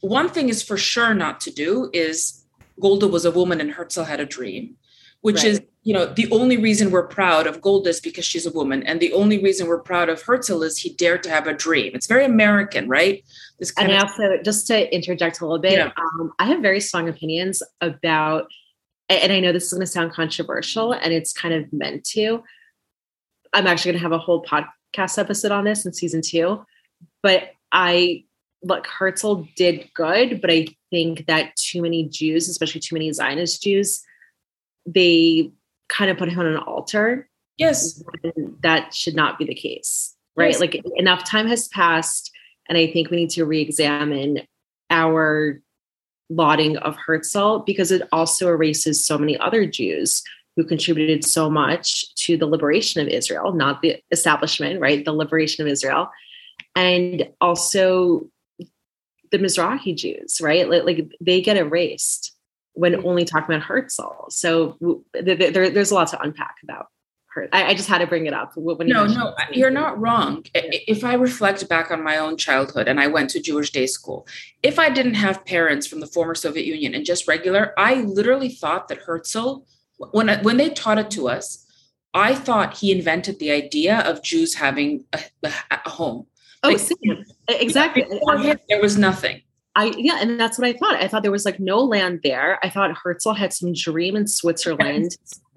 one thing is for sure not to do is Golda was a woman and Herzl had a dream, which right. is you know, the only reason we're proud of Golda is because she's a woman, and the only reason we're proud of Herzl is he dared to have a dream. It's very American, right? This and I also, just to interject a little bit, yeah. um, I have very strong opinions about, and I know this is going to sound controversial, and it's kind of meant to. I'm actually going to have a whole podcast episode on this in season two, but I look, Herzl did good, but I think that too many Jews, especially too many Zionist Jews, they kind of put him on an altar. Yes. That should not be the case, right? Yes. Like enough time has passed, and I think we need to re examine our lauding of Herzl because it also erases so many other Jews who contributed so much to the liberation of Israel, not the establishment, right? The liberation of Israel. And also the Mizrahi Jews, right? Like, like they get erased when only talking about Herzl. So th- th- there, there's a lot to unpack about her. I, I, just had to bring it up. When no, no, you're not wrong. If I reflect back on my own childhood and I went to Jewish day school, if I didn't have parents from the former Soviet Union and just regular, I literally thought that Herzl, when, I, when they taught it to us, I thought he invented the idea of Jews having a, a home. Oh, like, exactly. Before him, there was nothing. I yeah, and that's what I thought. I thought there was like no land there. I thought Herzl had some dream in Switzerland,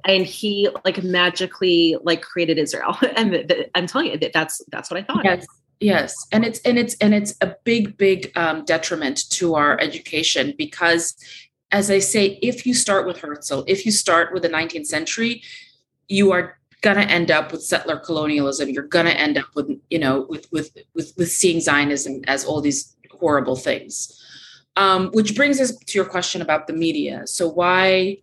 and he like magically like created Israel. and I'm telling you that that's that's what I thought. Yes, yes, and it's and it's and it's a big big um, detriment to our education because, as I say, if you start with Herzl, if you start with the 19th century, you are gonna end up with settler colonialism. You're gonna end up with you know with with with, with seeing Zionism as all these horrible things. Um, which brings us to your question about the media. So why,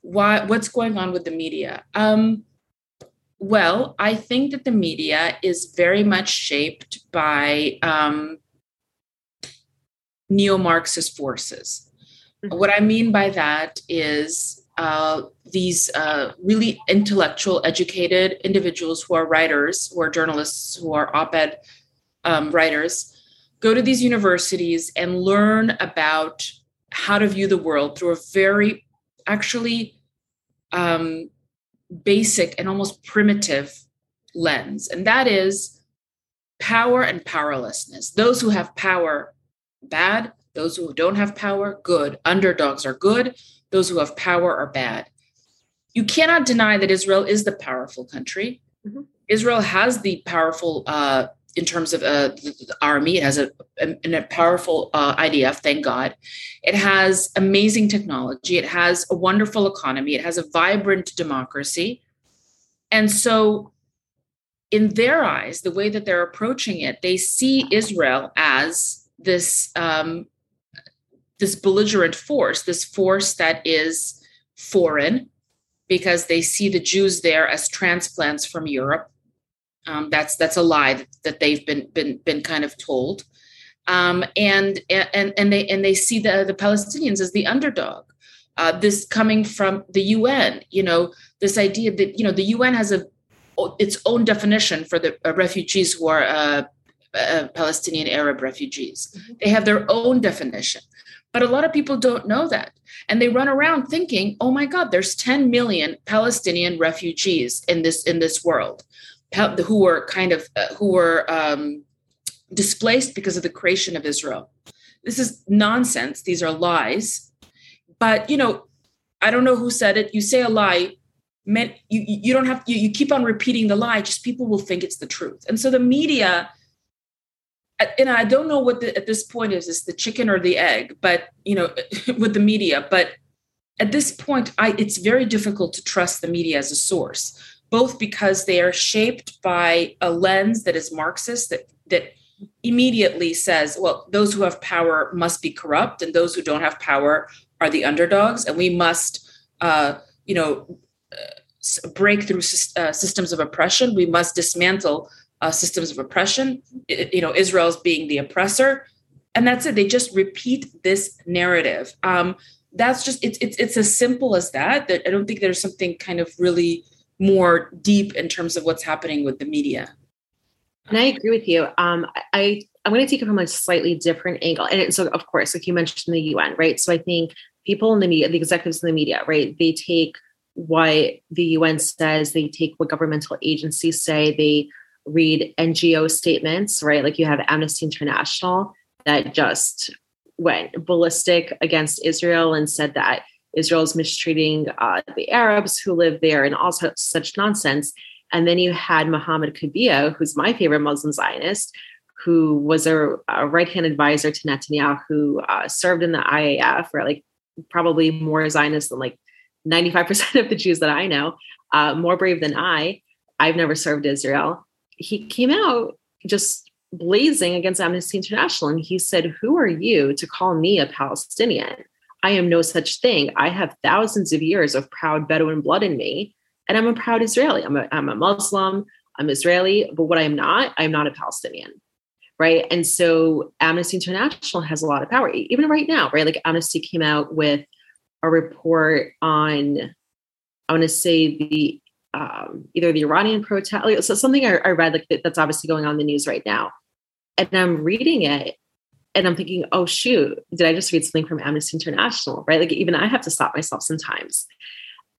why, what's going on with the media? Um, well, I think that the media is very much shaped by um, neo-Marxist forces. What I mean by that is uh, these uh, really intellectual, educated individuals who are writers, who are journalists, who are op-ed um, writers, go to these universities and learn about how to view the world through a very actually um, basic and almost primitive lens. And that is power and powerlessness. Those who have power, bad. Those who don't have power, good. Underdogs are good. Those who have power are bad. You cannot deny that Israel is the powerful country. Mm-hmm. Israel has the powerful uh, in terms of uh, the, the, army. It has a, a, a powerful uh, IDF, thank God. It has amazing technology. It has a wonderful economy. It has a vibrant democracy. And so, in their eyes, the way that they're approaching it, they see Israel as this um, this belligerent force, this force that is foreign, because they see the Jews there as transplants from Europe um, that's that's a lie that, they've been been been kind of told, um, and and and they and they see the the Palestinians as the underdog. Uh, this coming from the UN, you know, this idea that you know the UN has a its own definition for the uh, refugees who are uh, uh Palestinian Arab refugees. Mm-hmm. They have their own definition. But a lot of people don't know that. And they run around thinking, oh my God, there's 10 million Palestinian refugees in this in this world who were kind of uh, who were um, displaced because of the creation of Israel. This is nonsense. These are lies. But you know, I don't know who said it. You say a lie, meant you you don't have you, you keep on repeating the lie. Just people will think it's the truth. And so the media, and I don't know what the, at this point is is the chicken or the egg, but you know, with the media. But at this point, I it's very difficult to trust the media as a source both because they are shaped by a lens that is Marxist that that immediately says, well, those who have power must be corrupt, and those who don't have power are the underdogs, and we must, uh, you know, break through uh, systems of oppression. We must dismantle uh, systems of oppression. It, you know, Israel's being the oppressor, and that's it. They just repeat this narrative. Um, that's just it's it's it's as simple as that. That I don't think there's something kind of really more deep in terms of what's happening with the media. And I agree with you. Um, I I'm going to take it from a slightly different angle. And so, of course, like you mentioned the UN, right? So I think people in the media, the executives in the media, right? They take what the UN says, they take what governmental agencies say, they read NGO statements, right? Like you have Amnesty International that just went ballistic against Israel and said that Israel is mistreating uh, the Arabs who live there and also such nonsense. And then you had Mohammed Kabiya, who's my favorite Muslim Zionist, who was a, a right hand advisor to Netanyahu, who uh, served in the IAF, or like probably more Zionist than like 95% of the Jews that I know, uh, more brave than I. I've never served Israel. He came out just blazing against Amnesty International and he said, Who are you to call me a Palestinian? I am no such thing. I have thousands of years of proud Bedouin blood in me, and I'm a proud Israeli. I'm a, I'm a Muslim, I'm Israeli, but what I'm not, I'm not a Palestinian right? And so Amnesty International has a lot of power, even right now, right? Like Amnesty came out with a report on, I want to say the um, either the Iranian protest, so something I, I read like that's obviously going on in the news right now, and I'm reading it and I'm thinking, oh shoot, did I just read something from Amnesty International? Right? Like even I have to stop myself sometimes.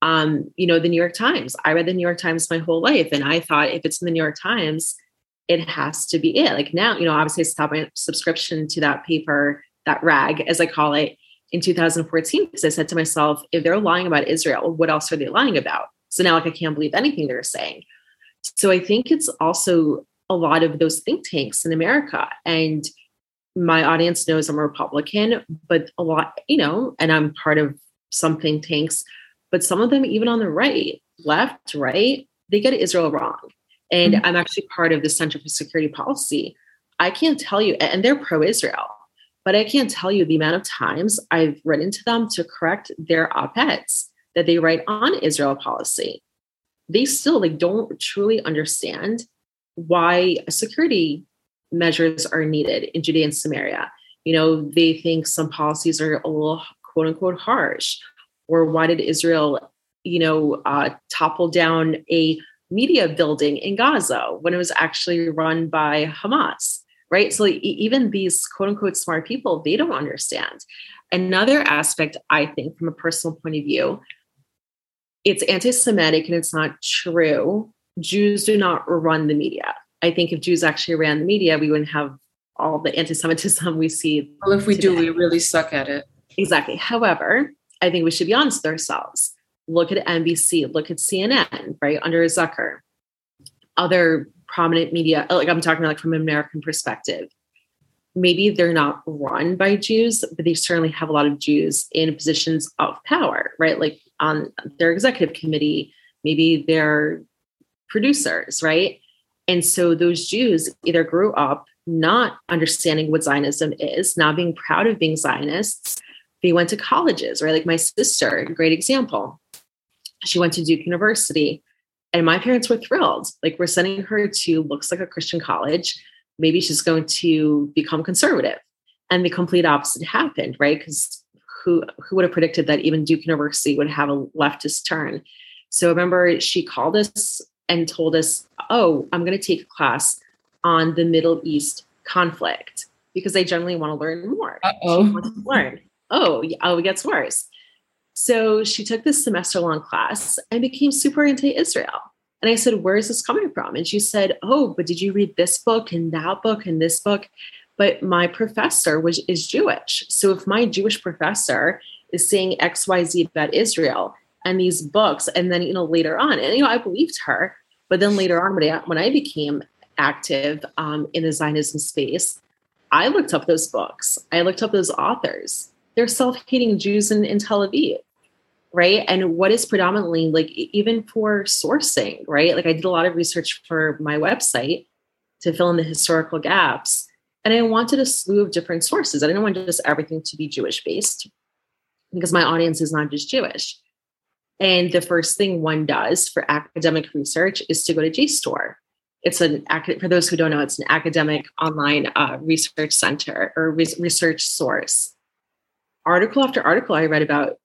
Um, you know, the New York Times. I read the New York Times my whole life, and I thought if it's in the New York Times, it has to be it. Like now, you know, obviously I stopped my subscription to that paper, that rag, as I call it, in 2014, because I said to myself, if they're lying about Israel, what else are they lying about? So now like I can't believe anything they're saying. So I think it's also a lot of those think tanks in America. And my audience knows I'm a Republican, but a lot, you know, and I'm part of some think tanks, but some of them, even on the right, left, right, they get Israel wrong and mm-hmm. I'm actually part of the Center for Security Policy. I can't tell you, and they're pro Israel, but I can't tell you the amount of times I've written to them to correct their op eds that they write on Israel policy. They still like don't truly understand why security measures are needed in Judea and Samaria. You know, they think some policies are a little quote unquote harsh, or why did Israel, you know, uh, topple down a media building in Gaza when it was actually run by Hamas, right? So even these quote unquote smart people, they don't understand. Another aspect, I think, from a personal point of view, it's anti Semitic and it's not true. Jews do not run the media. I think if Jews actually ran the media, we wouldn't have all the anti Semitism we see. Well, if we today. do, we really suck at it. Exactly. However, I think we should be honest with ourselves look at NBC, look at CNN, right, under Zucker, other prominent media, uh, like I'm talking about, like from an American perspective. Maybe they're not run by Jews, but they certainly have a lot of Jews in positions of power, right? Like on their executive committee, maybe they're producers, right? And so those Jews either grew up not understanding what Zionism is, not being proud of being Zionists. They went to colleges, right? Like my sister, great example she went to Duke University. And my parents were thrilled. Like, we're sending her to looks like a Christian college. Maybe she's going to become conservative. And the complete opposite happened, right? Because who, who would have predicted that even Duke University would have a leftist turn? So remember, she called us and told us, Oh, I'm going to take a class on the Middle East conflict because I generally want to learn more. Oh, She wants to learn. Oh, oh, it gets worse. So she took this semester long class and became super anti Israel. And I said, Where is this coming from? And she said, Oh, but did you read this book and that book and this book? But my professor was is Jewish. So if my Jewish professor is saying XYZ about Israel and these books, and then you know, later on, and you know, I believed her, but then later on, when I, when I became active um, in the Zionism space, I looked up those books. I looked up those authors they're self-hating Jews in, in Tel Aviv, right? And what is predominantly like even for sourcing, right? Like I did a lot of research for my website to fill in the historical gaps. And I wanted a slew of different sources. I didn't want just everything to be Jewish based because my audience is not just Jewish. And the first thing one does for academic research is to go to JSTOR. It's an for those who don't know, it's an academic online uh, research center or re- research source. Article after article I read about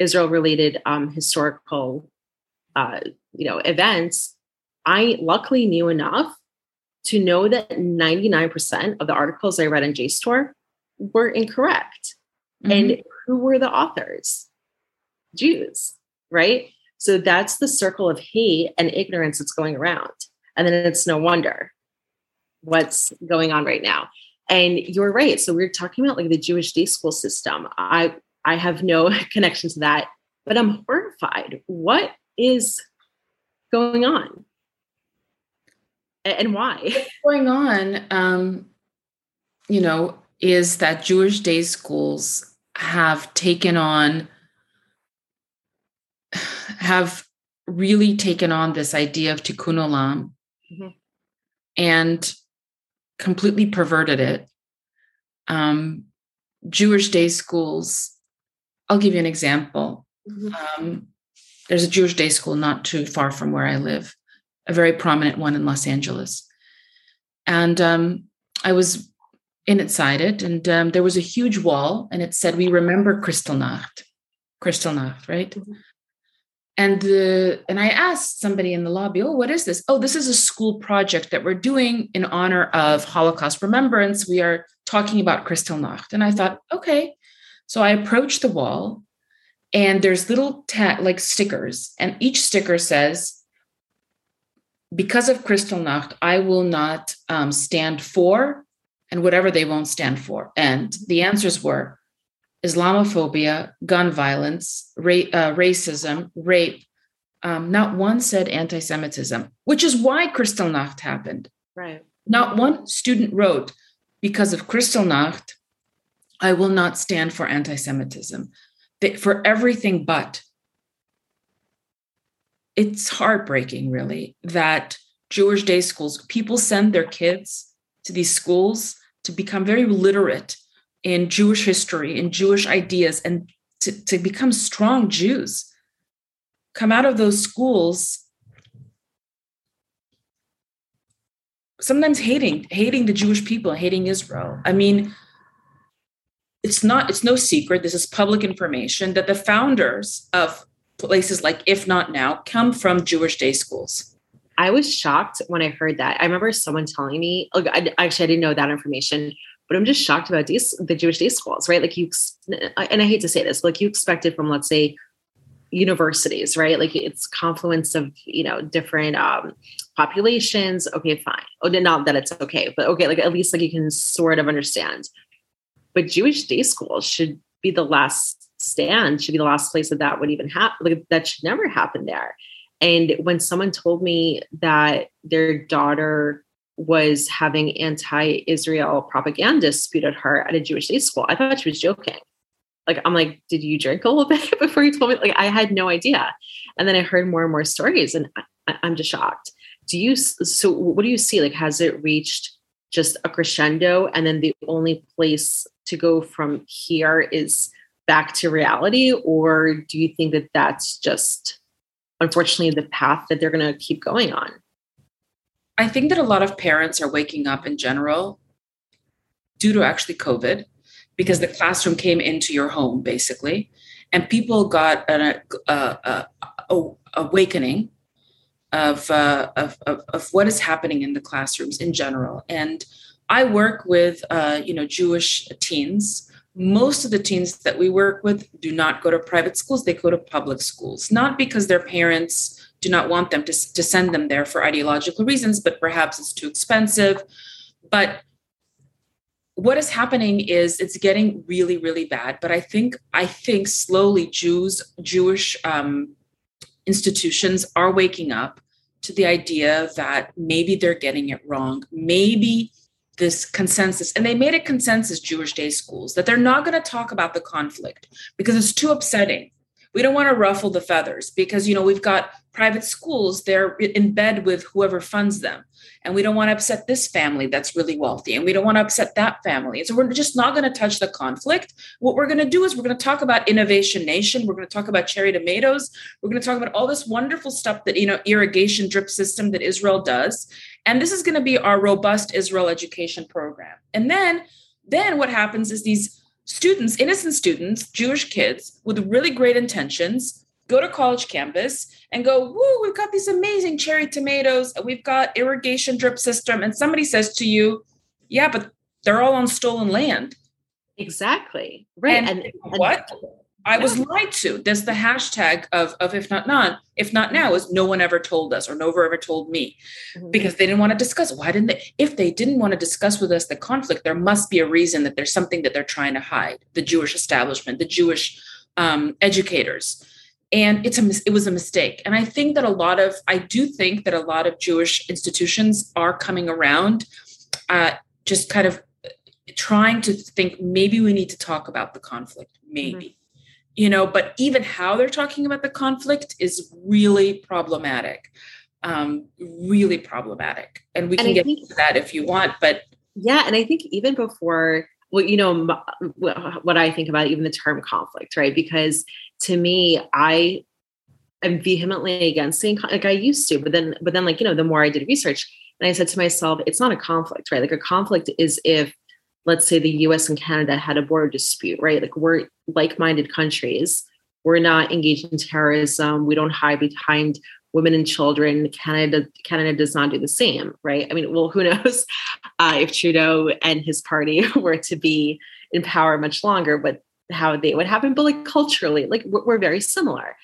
Israel-related um, historical, uh, you know, events. I luckily knew enough to know that 99% of the articles I read in JSTOR were incorrect. Mm-hmm. And who were the authors? Jews right? So that's the circle of hate and ignorance that's going around. And then it's no wonder what's going on right now. And you're right. So we're talking about like the Jewish day school system. I I have no connection to that, but I'm horrified. What is going on? And why? What's going on, um, you know, is that Jewish day schools have taken on have really taken on this idea of tikkun olam mm-hmm. and completely perverted it. Um, Jewish day schools, I'll give you an example. Mm-hmm. Um, there's a Jewish day school not too far from where I live, a very prominent one in Los Angeles. And um, I was inside it, and um, there was a huge wall, and it said, We remember Kristallnacht. Kristallnacht, right? Mm-hmm and the and i asked somebody in the lobby oh what is this oh this is a school project that we're doing in honor of holocaust remembrance we are talking about kristallnacht and i thought okay so i approached the wall and there's little ta- like stickers and each sticker says because of kristallnacht i will not um, stand for and whatever they won't stand for and the answers were Islamophobia, gun violence, ra- uh, racism, rape. Um, not one said anti Semitism, which is why Kristallnacht happened. Right. Not one student wrote, because of Kristallnacht, I will not stand for anti Semitism. For everything but. It's heartbreaking, really, that Jewish day schools, people send their kids to these schools to become very literate in Jewish history, in Jewish ideas, and to, to become strong Jews. Come out of those schools sometimes hating hating the jewish people hating israel i mean it's not it's no secret this is public information that the founders of places like if not now come from jewish day schools i was shocked when i heard that i remember someone telling me look I, actually i didn't know that information but I'm just shocked about these, the Jewish day schools, right? Like you, and I hate to say this, like you expected from, let's say, universities, right? Like it's confluence of, you know, different um, populations. Okay, fine. Oh, not that it's okay, but okay, like at least like you can sort of understand. But Jewish day schools should be the last stand, should be the last place that that would even happen. Like that should never happen there. And when someone told me that their daughter was having anti-Israel propaganda spewed at her at a Jewish day school. I thought she was joking. Like I'm like, did you drink a little bit before you told me? Like I had no idea. And then I heard more and more stories, and I, I'm just shocked. Do you? So what do you see? Like, has it reached just a crescendo, and then the only place to go from here is back to reality, or do you think that that's just unfortunately the path that they're going to keep going on? I think that a lot of parents are waking up in general due to actually COVID, because the classroom came into your home basically, and people got an a, a, awakening of, uh, of, of, of what is happening in the classrooms in general. And I work with uh, you know Jewish teens. Most of the teens that we work with do not go to private schools; they go to public schools, not because their parents do not want them to, to send them there for ideological reasons, but perhaps it's too expensive. But what is happening is it's getting really, really bad. But I think I think slowly Jews, Jewish um, institutions are waking up to the idea that maybe they're getting it wrong. Maybe this consensus, and they made a consensus, Jewish day schools, that they're not going to talk about the conflict because it's too upsetting. We don't want to ruffle the feathers because you know we've got private schools, they're in bed with whoever funds them. And we don't want to upset this family that's really wealthy. And we don't want to upset that family. And so we're just not going to touch the conflict. What we're going to do is we're going to talk about Innovation Nation. We're going to talk about cherry tomatoes. We're going to talk about all this wonderful stuff that, you know, irrigation drip system that Israel does. And this is going to be our robust Israel education program. And then, then what happens is these students, innocent students, Jewish kids with really great intentions, go to college campus and go, woo, we've got these amazing cherry tomatoes, we've got irrigation drip system. And somebody says to you, yeah, but they're all on stolen land. Exactly. Right. And, and what? And, I was lied to. There's the hashtag of, of if not none, if not now, is no one ever told us or no one ever told me mm-hmm. because they didn't want to discuss. Why didn't they? If they didn't want to discuss with us the conflict, there must be a reason that there's something that they're trying to hide. The Jewish establishment, the Jewish um, educators and it's a it was a mistake. And i think that a lot of i do think that a lot of jewish institutions are coming around uh, just kind of trying to think maybe we need to talk about the conflict maybe. Mm-hmm. you know but even how they're talking about the conflict is really problematic. Um, really problematic. And we can get think, into that if you want but yeah and i think even before well you know what i think about even the term conflict right? Because to me, I am vehemently against saying like I used to, but then but then like you know the more I did research, and I said to myself, it's not a conflict, right? Like a conflict is if let's say the U.S. and Canada had a border dispute, right? Like we're like-minded countries. We're not engaged in terrorism. We don't hide behind women and children. Canada Canada does not do the same, right? I mean, well, who knows uh, if Trudeau and his party were to be in power much longer, but how they would happen, but like culturally, like we're, very similar.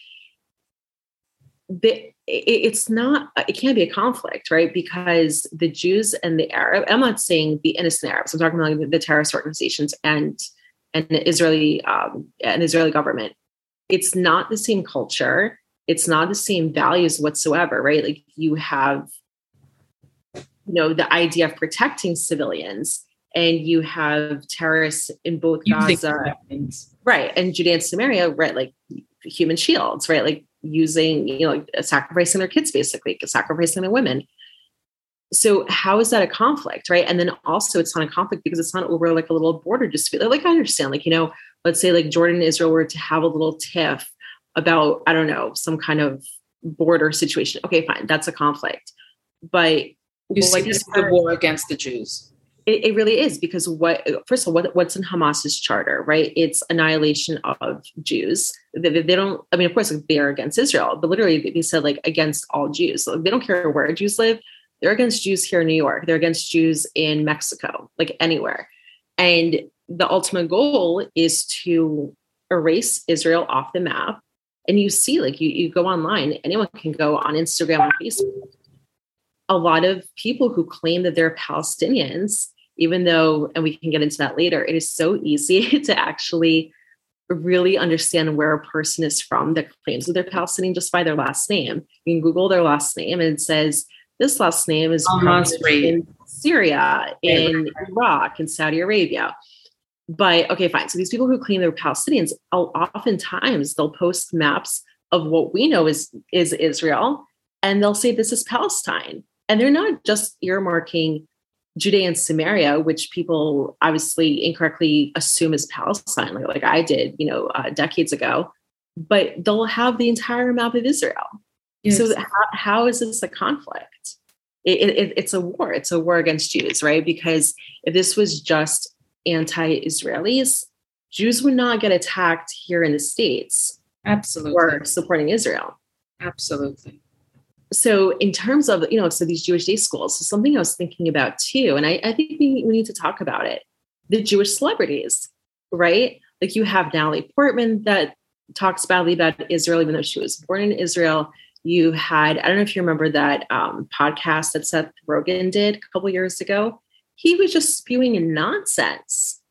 The, it's not it can't be a conflict right? Because the jews and the arab i'm not saying the innocent arabs i'm talking about the terrorist organizations and and the israeli um an israeli government. It's not the same culture. It's not the same values whatsoever right? Like you have you know the idea of protecting civilians and you have terrorists in both you Gaza, right, and Judea and Samaria, right, like human shields, right, like using you know like sacrificing their kids, basically sacrificing their women. So how is that a conflict, right? And then also it's not a conflict because it's not over like a little border dispute. Like I understand, like you know, let's say like Jordan and Israel were to have a little tiff about I don't know some kind of border situation. Okay, fine, that's a conflict, but you see like, this is the war against the Jews it, it, really is because what first of all, what, what's in Hamas's charter, right? It's annihilation of Jews. They, they, don't. I mean, of course, they are against Israel, but literally they said like against all Jews. So they don't care where Jews live. They're against Jews here in New York. They're against Jews in Mexico, like anywhere. And the ultimate goal is to erase Israel off the map. And you see, like you, you go online, anyone can go on Instagram and Facebook a lot of people who claim that they're Palestinians, even though, and we can get into that later, it is so easy to actually really understand where a person is from that claims that they're Palestinian just by their last name. You can Google their last name and it says, this last name is in Syria, in Iraq, in Saudi Arabia. But okay, fine. So these people who claim they're Palestinians, oh, oftentimes they'll post maps of what we know is, is Israel, and they'll say this is Palestine. And they're not just earmarking Judea and Samaria, which people obviously incorrectly assume is Palestine, like, like I did, you know, uh, decades ago. But they'll have the entire map of Israel. Yes. So how, how is this a conflict? It, it, it's a war. It's a war against Jews, right? Because if this was just anti-Israelis, Jews would not get attacked here in the states. Absolutely, for supporting Israel. Absolutely so in terms of you know so these jewish day schools so something i was thinking about too and i, I think we, we need to talk about it. The jewish celebrities right? Like you have natalie portman that talks badly about israel even though she was born in israel. You had i don't know if you remember that um, podcast that seth rogen did a couple years ago. He was just spewing nonsense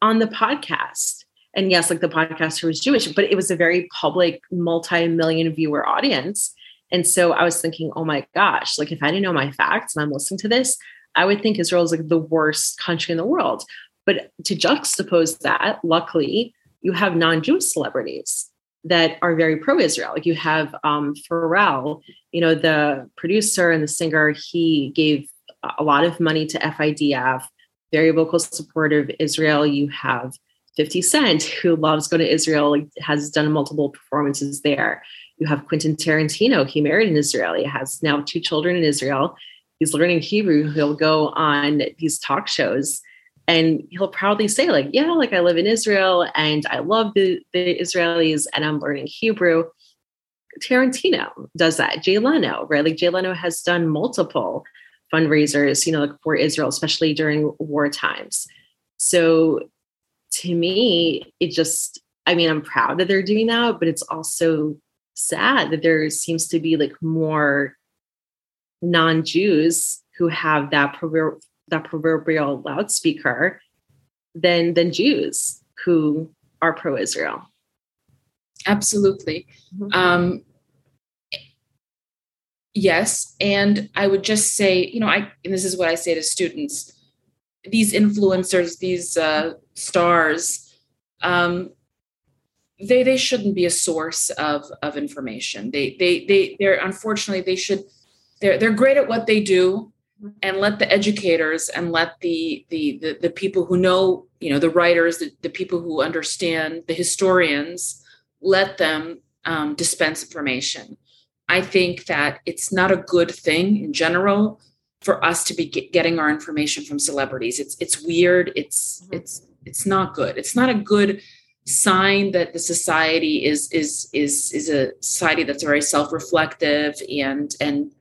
on the podcast. And yes like the podcaster was jewish but it was a very public multi-million viewer audience and so I was thinking, oh my gosh, like if I didn't know my facts and I'm listening to this, I would think Israel is like the worst country in the world. But to juxtapose that, luckily, you have non Jewish celebrities that are very pro-Israel. Like you have um, Pharrell, you know, the producer and the singer. He gave a lot of money to FIDF, very vocal supporter of Israel. You have 50 Cent, who loves going to Israel, like, has done multiple performances there. You have Quentin Tarantino. He married in Israel. He has now two children in Israel. He's learning Hebrew. He'll go on these talk shows and he'll proudly say like yeah like i live in israel and i love the, the israelis and i'm learning hebrew tarantino does that jay leno right like jay leno has done multiple fundraisers you know like for israel especially during war times so to me it just i mean i'm proud that they're doing that but it's also sad that there seems to be like more non-jews who have that that proverbial loudspeaker than than Jews who are pro-Israel. Absolutely. Mm-hmm. Um, yes, and I would just say, you know, I and this is what I say to students: these influencers, these uh, stars, um, they they shouldn't be a source of of information. They they they they're unfortunately they should they're they're great at what they do and let the educators and let the, the the the, people who know you know the writers the, the people who understand the historians let them um, dispense information i think that it's not a good thing in general for us to be get, getting our information from celebrities it's it's weird it's mm-hmm. it's it's not good it's not a good sign that the society is is is is a society that's very self-reflective and and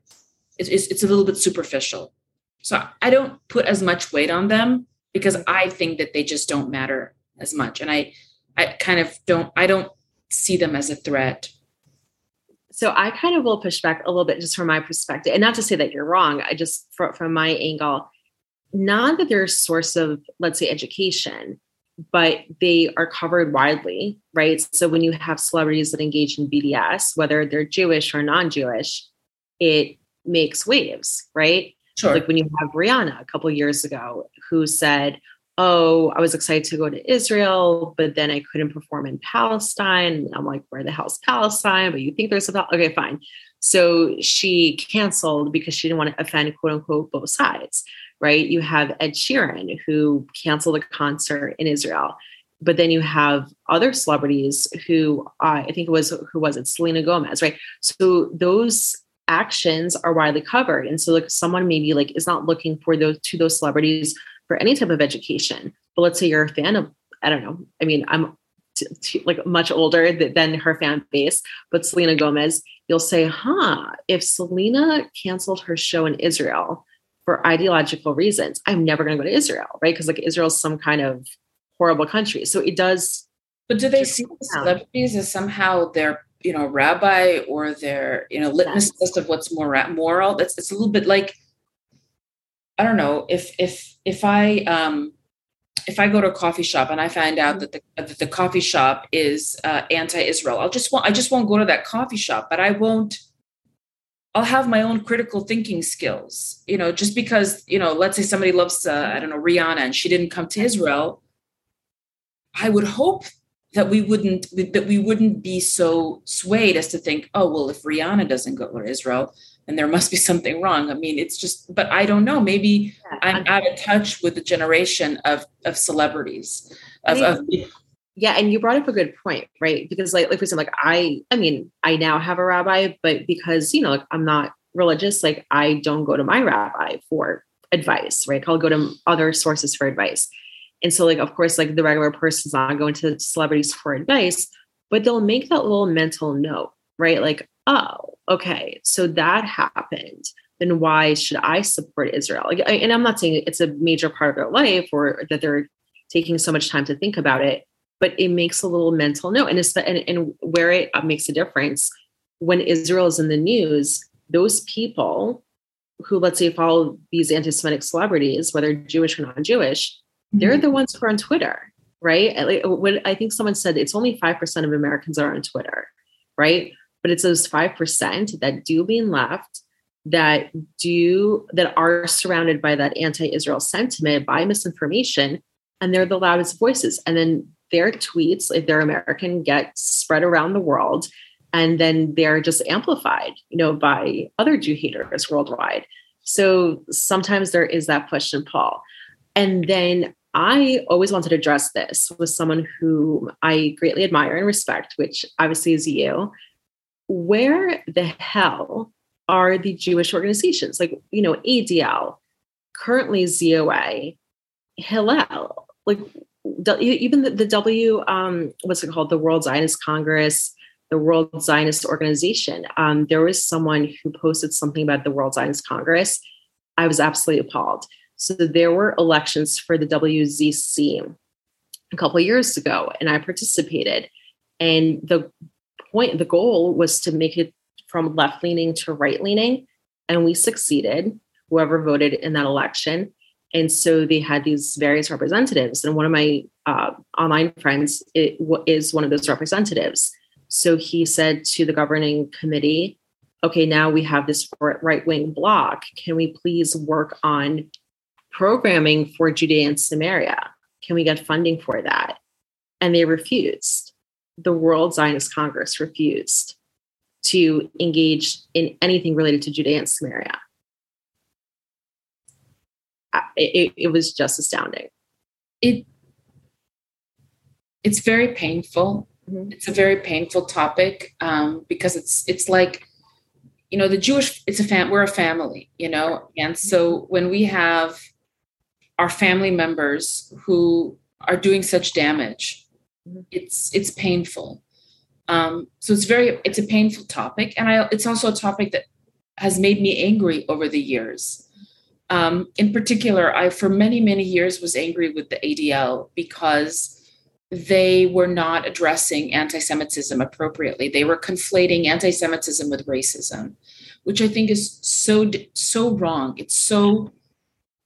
it's, it's a little bit superficial. So I don't put as much weight on them because I think that they just don't matter as much. And I, I kind of don't, I don't see them as a threat. So I kind of will push back a little bit just from my perspective and not to say that you're wrong. I just, from, from my angle, not that they're a source of, let's say, education, but they are covered widely, right? So when you have celebrities that engage in BDS, whether they're Jewish or non-Jewish, it makes waves, right? Sure. Like when you have Rihanna a couple years ago who said, Oh, I was excited to go to Israel, but then I couldn't perform in Palestine. I'm like, where the hell's Palestine? But you think there's a okay, fine. So she canceled because she didn't want to offend quote unquote both sides, right? You have Ed Sheeran who canceled a concert in Israel but then you have other celebrities who uh, I think it was who was it Selena Gomez, right? So those actions are widely covered and so like someone maybe like is not looking for those to those celebrities for any type of education but let's say you're a fan of i don't know i mean i'm like much older th- than her fan base but selena gomez you'll say huh if selena canceled her show in israel for ideological reasons i'm never going to go to israel right? Because like israel's some kind of horrible country. So it does but do they see the celebrities as somehow they're you know rabbi or their you know litmus yes. test of what's more moral? That's it's a little bit like i don't know if if if i um if i go to a coffee shop and i find out that the that the coffee shop is uh, anti-israel i'll just want i just won't go to that coffee shop but i won't I'll have my own critical thinking skills, you know, just because, you know, let's say somebody loves, uh, I don't know, Rihanna and she didn't come to Israel. I would hope that we wouldn't that we wouldn't be so swayed as to think, oh well, if Rihanna doesn't go to Israel, then there must be something wrong. I mean, it's just, but I don't know. Maybe yeah, I'm out of touch with the generation of of celebrities. Of, of, yeah, and you brought up a good point, right? Because like like for example, like I I mean, I now have a rabbi, but because you know, like I'm not religious, like I don't go to my rabbi for advice, right? I'll go to other sources for advice. And so, like, of course, like the regular person's not going to celebrities for advice, but they'll make that little mental note, right? Like, oh, okay, so that happened. Then why should I support Israel? Like, I, and I'm not saying it's a major part of their life or that they're taking so much time to think about it, but it makes a little mental note. And, it's, and, and where it makes a difference when Israel is in the news, those people who, let's say, follow these anti Semitic celebrities, whether Jewish or non Jewish, they're mm-hmm. the ones who are on Twitter, right? Like when I think someone said it's only 5% of Americans are on Twitter, right? But it's those 5% that do being left that do that are surrounded by that anti-Israel sentiment by misinformation and they're the loudest voices and then their tweets, if they're American, get spread around the world and then they're just amplified, you know, by other Jew haters worldwide. So sometimes there is that and pull. And then I always wanted to address this with someone who I greatly admire and respect, which obviously is you. Where the hell are the Jewish organizations like, you know, ADL, currently ZOA, Hillel, like even the, the W, um, what's it called? The World Zionist Congress, the World Zionist Organization. Um, there was someone who posted something about the World Zionist Congress. I was absolutely appalled. So there were elections for the WZC a couple years ago, and I participated. And the point, the goal was to make it from left leaning to right leaning, and we succeeded. Whoever voted in that election, and so they had these various representatives, and one of my uh, online friends is one of those representatives. So he said to the governing committee, "Okay, now we have this right wing block. Can we please work on programming for Judea and Samaria? Can we get funding for that?" And they refused. The World Zionist Congress refused to engage in anything related to Judea and Samaria it, it was just astounding. It it's very painful. Mm-hmm. It's a very painful topic um, because it's it's like you know the Jewish. It's a fam. We're a family, you know, and so when we have our family members who are doing such damage, mm-hmm. it's it's painful. Um, so it's very it's a painful topic, and I it's also a topic that has made me angry over the years um, in particular, I, for many, many years, was angry with the ADL because they were not addressing anti Semitism appropriately. They were conflating anti Semitism with racism, which I think is so, so wrong. It's so,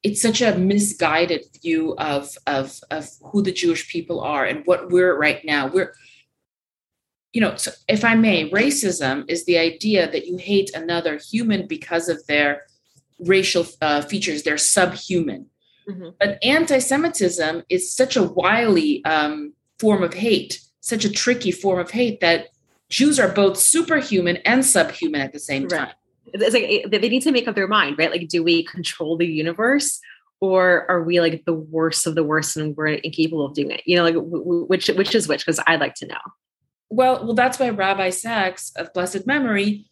it's such a misguided view of, of, of who the Jewish people are and what we're right now. We're, you know, so if I may, racism is the idea that you hate another human because of their racial uh, features they're subhuman. Mm-hmm. but anti-semitism is such a wily um, form of hate such a tricky form of hate that jews are both superhuman and subhuman at the same time. Right. it's like they need to make up their mind right? Like do we control the universe or are we like the worst of the worst and we're incapable of doing it? You know like which which is which because i'd like to know. Well well that's why rabbi Sacks of blessed memory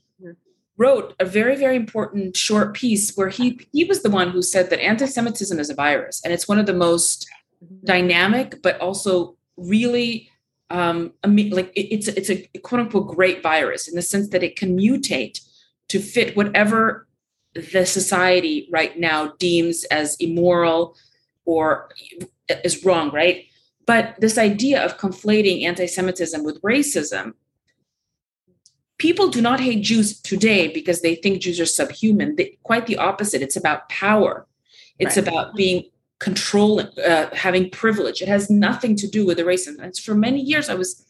wrote a very very important short piece where he he was the one who said that anti-semitism is a virus and it's one of the most dynamic but also really um like it's it's a quote unquote great virus in the sense that it can mutate to fit whatever the society right now deems as immoral or is wrong right? But this idea of conflating anti-semitism with racism people do not hate Jews today because they think Jews are subhuman. They, quite the opposite. It's about power. It's right. about being controlling, uh, having privilege. It has nothing to do with the racism. And for many years, I was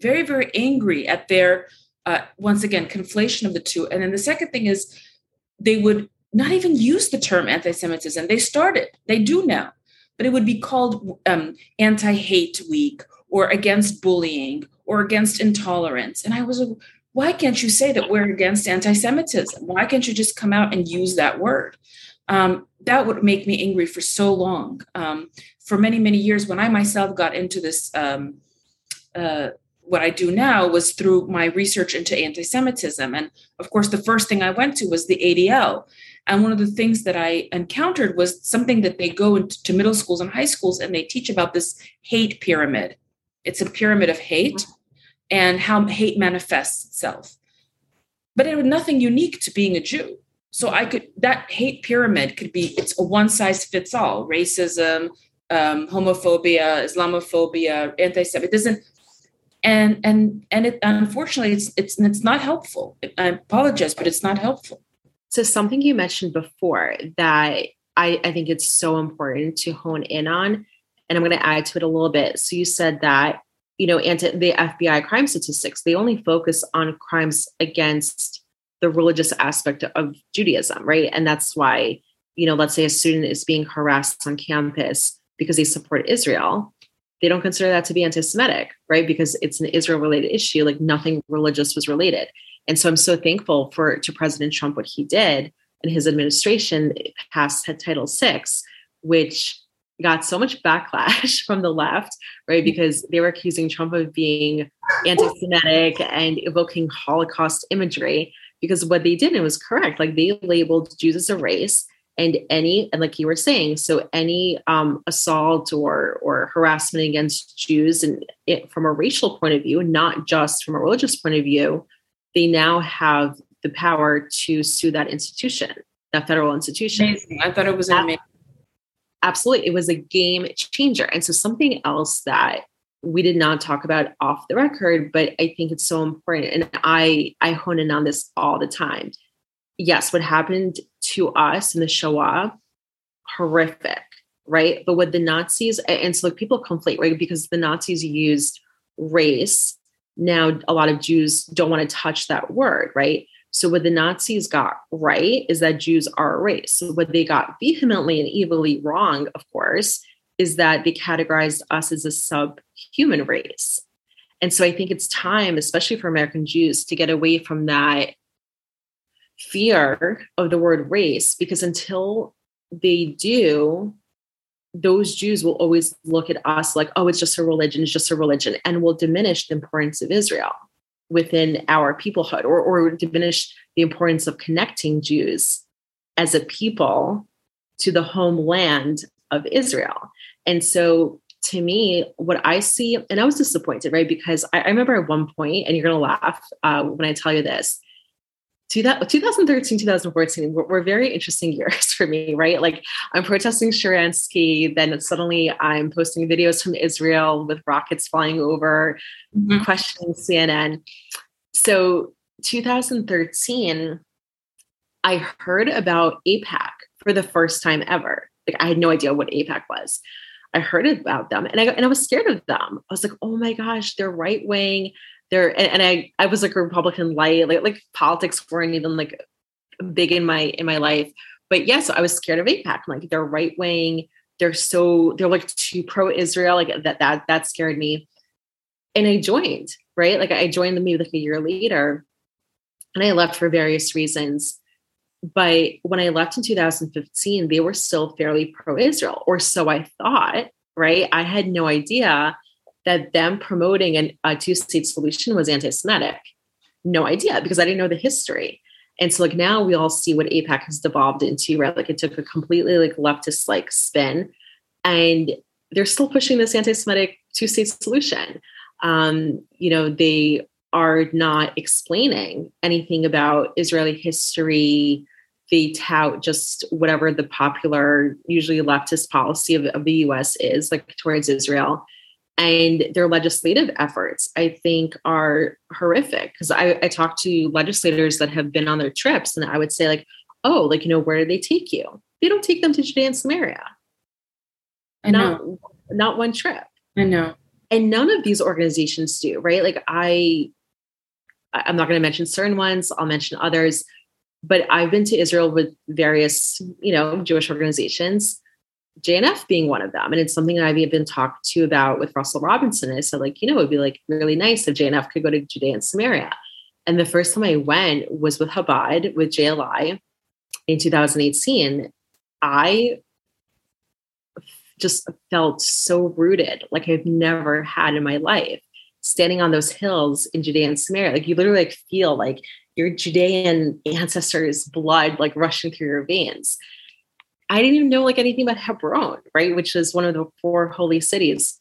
very, very angry at their, uh, once again, conflation of the two. And then the second thing is they would not even use the term anti-Semitism. They started, they do now, but it would be called um, anti-hate week or against bullying or against intolerance. And I was why can't you say that we're against anti-Semitism? Why can't you just come out and use that word? Um, that would make me angry for so long. Um, for many, many years, when I myself got into this, um, uh, what I do now was through my research into anti Semitism. And of course, the first thing I went to was the ADL. And one of the things that I encountered was something that they go into middle schools and high schools and they teach about this hate pyramid. It's a pyramid of hate and how hate manifests itself. But it was nothing unique to being a Jew. So I could that hate pyramid could be it's a one size fits all racism, um, homophobia, Islamophobia, anti-Semitism, and and and it unfortunately it's it's it's not helpful. I apologize, but it's not helpful. So something you mentioned before that I, I think it's so important to hone in on, and I'm going to add to it a little bit. So you said that you know, anti the FBI crime statistics, they only focus on crimes against the religious aspect of Judaism, right? And that's why, you know, let's say a student is being harassed on campus because they support Israel. they don't consider that to be anti-Semitic, right? Because it's an Israel-related issue, like nothing religious was related. And so I'm so thankful for to President Trump what he did and his administration passed Title VI, which got so much backlash from the left, right? Mm-hmm. Because they were accusing Trump of being anti-Semitic and evoking Holocaust imagery. Because what they did, it was correct. Like they labeled Jews as a race, and any, and like you were saying, so any um, assault or or harassment against Jews, and it, from a racial point of view, not just from a religious point of view, they now have the power to sue that institution, that federal institution. Amazing. I thought it was amazing absolutely. It was a game changer. And so something else that we did not talk about off the record but i think it's so important and i i hone in on this all the time. Yes what happened to us in the shoah horrific right? But with the nazis and so like people conflate right? Because the nazis used race. Now a lot of jews don't want to touch that word right so what the Nazis got right is that Jews are a race. What they got vehemently and evilly wrong, of course, is that they categorized us as a subhuman race. And so I think it's time, especially for American Jews, to get away from that fear of the word race, because until they do, those Jews will always look at us like, oh, it's just a religion, it's just a religion, and will diminish the importance of Israel within our peoplehood or, or diminish the importance of connecting Jews as a people to the homeland of Israel. And so to me, what I see, and I was disappointed, right? Because I, I remember at one point, and you're going to laugh uh, when I tell you this, 2013, 2014 were, were, very interesting years for me, right? Like I'm protesting Sharansky, then suddenly I'm posting videos from Israel with rockets flying over, mm-hmm. questioning CNN. So 2013, I heard about AIPAC for the first time ever. Like I had no idea what AIPAC was. I heard about them and I, and I was scared of them. I was like, oh my gosh, they're right wing there and, and, I I was like a Republican light, like like politics weren't even like big in my in my life. But yes, yeah, so I was scared of AIPAC. Like they're right wing, they're so they're like too pro Israel. Like that that that scared me. And I joined, right? Like I joined the maybe like a year later and I left for various reasons. But when I left in 2015, they were still fairly pro Israel, or so I thought, right? I had no idea that them promoting an, a two state solution was anti Semitic. No idea because I didn't know the history. And so, like, now we all see what AIPAC has devolved into, right? Like, it took a completely like leftist like spin, and they're still pushing this anti Semitic two state solution. Um, you know, they are not explaining anything about Israeli history. They tout just whatever the popular, usually leftist policy of, of the US is, like towards Israel and their legislative efforts i think are horrific. Because I, I talk to legislators that have been on their trips and i would say like oh like you know where do they take you? They don't take them to judea and samaria. I know. not not one trip. I know. And none of these organizations do right? Like i i'm not going to mention certain ones i'll mention others but i've been to israel with various you know jewish organizations JNF being one of them. And it's something that I've been talked to about with Russell Robinson. I said, like, you know, it'd be like really nice if JNF could go to Judea and Samaria. And the first time I went was with Chabad, with JLI in 2018. I just felt so rooted, like I've never had in my life, standing on those hills in Judea and Samaria. Like you literally like feel like your Judean ancestors' blood like rushing through your veins. I didn't even know like anything about Hebron, right? Which is one of the four holy cities.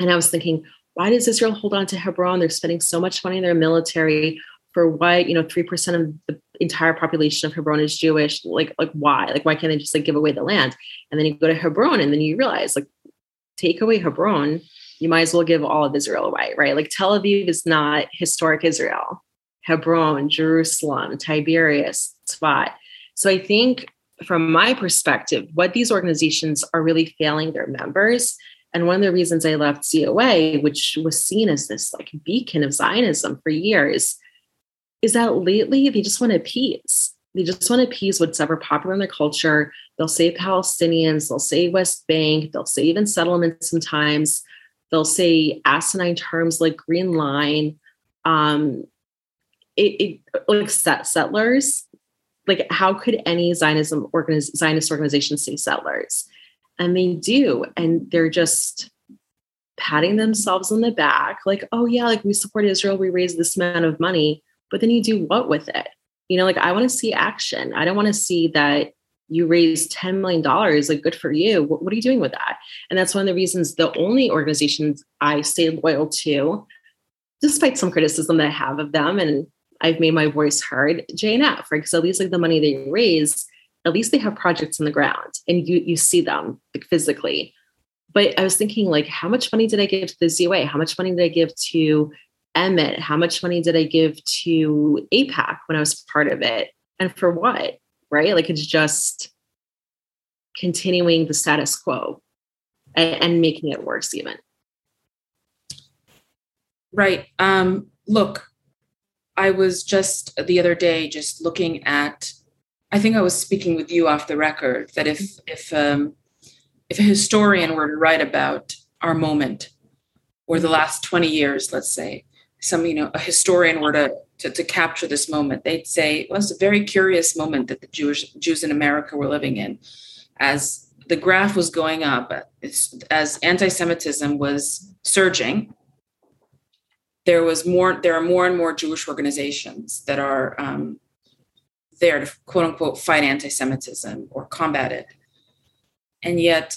And I was thinking, why does Israel hold on to Hebron? They're spending so much money in their military for why, you know, 3% of the entire population of Hebron is Jewish. Like, like why? Like, why can't they just like give away the land? And then you go to Hebron and then you realize like take away Hebron, you might as well give all of Israel away, right? Like Tel Aviv is not historic Israel. Hebron, Jerusalem, Tiberias, Tzfat. So I think from my perspective, what these organizations are really failing their members. And one of the reasons I left ZOA, which was seen as this like beacon of Zionism for years, is that lately they just want to appease. They just want to appease what's ever popular in their culture. They'll say Palestinians, they'll say West Bank, they'll say even settlements sometimes. they'll say asinine terms like green line um it, it like set settlers like how could any zionism organiz- zionist organization say settlers? And they do and they're just patting themselves on the back like oh yeah like we support israel we raise this amount of money but then you do what with it? You know like i want to see action. I don't want to see that you raised $10 million like good for you. What, what, are you doing with that? And that's one of the reasons the only organizations i stay loyal to despite some criticism that i have of them and i've made my voice heard jnf right because at least like the money they raise at least they have projects on the ground and you you see them like physically but i was thinking like how much money did i give to the zoa how much money did i give to Emmett, how much money did I give to AIPAC when I was part of it? And for what? Right? Like it's just continuing the status quo and, and making it worse, even. Right. Um, look, I was just the other day just looking at I think I was speaking with you off the record that if if um, if a historian were to write about our moment or the last 20 years, let's say, some you know a historian were to, to, to capture this moment they'd say well, it's a very curious moment that the jewish jews in america were living in. As the graph was going up as anti-semitism was surging there was more there are more and more jewish organizations that are um, there to quote unquote fight anti-semitism or combat it and yet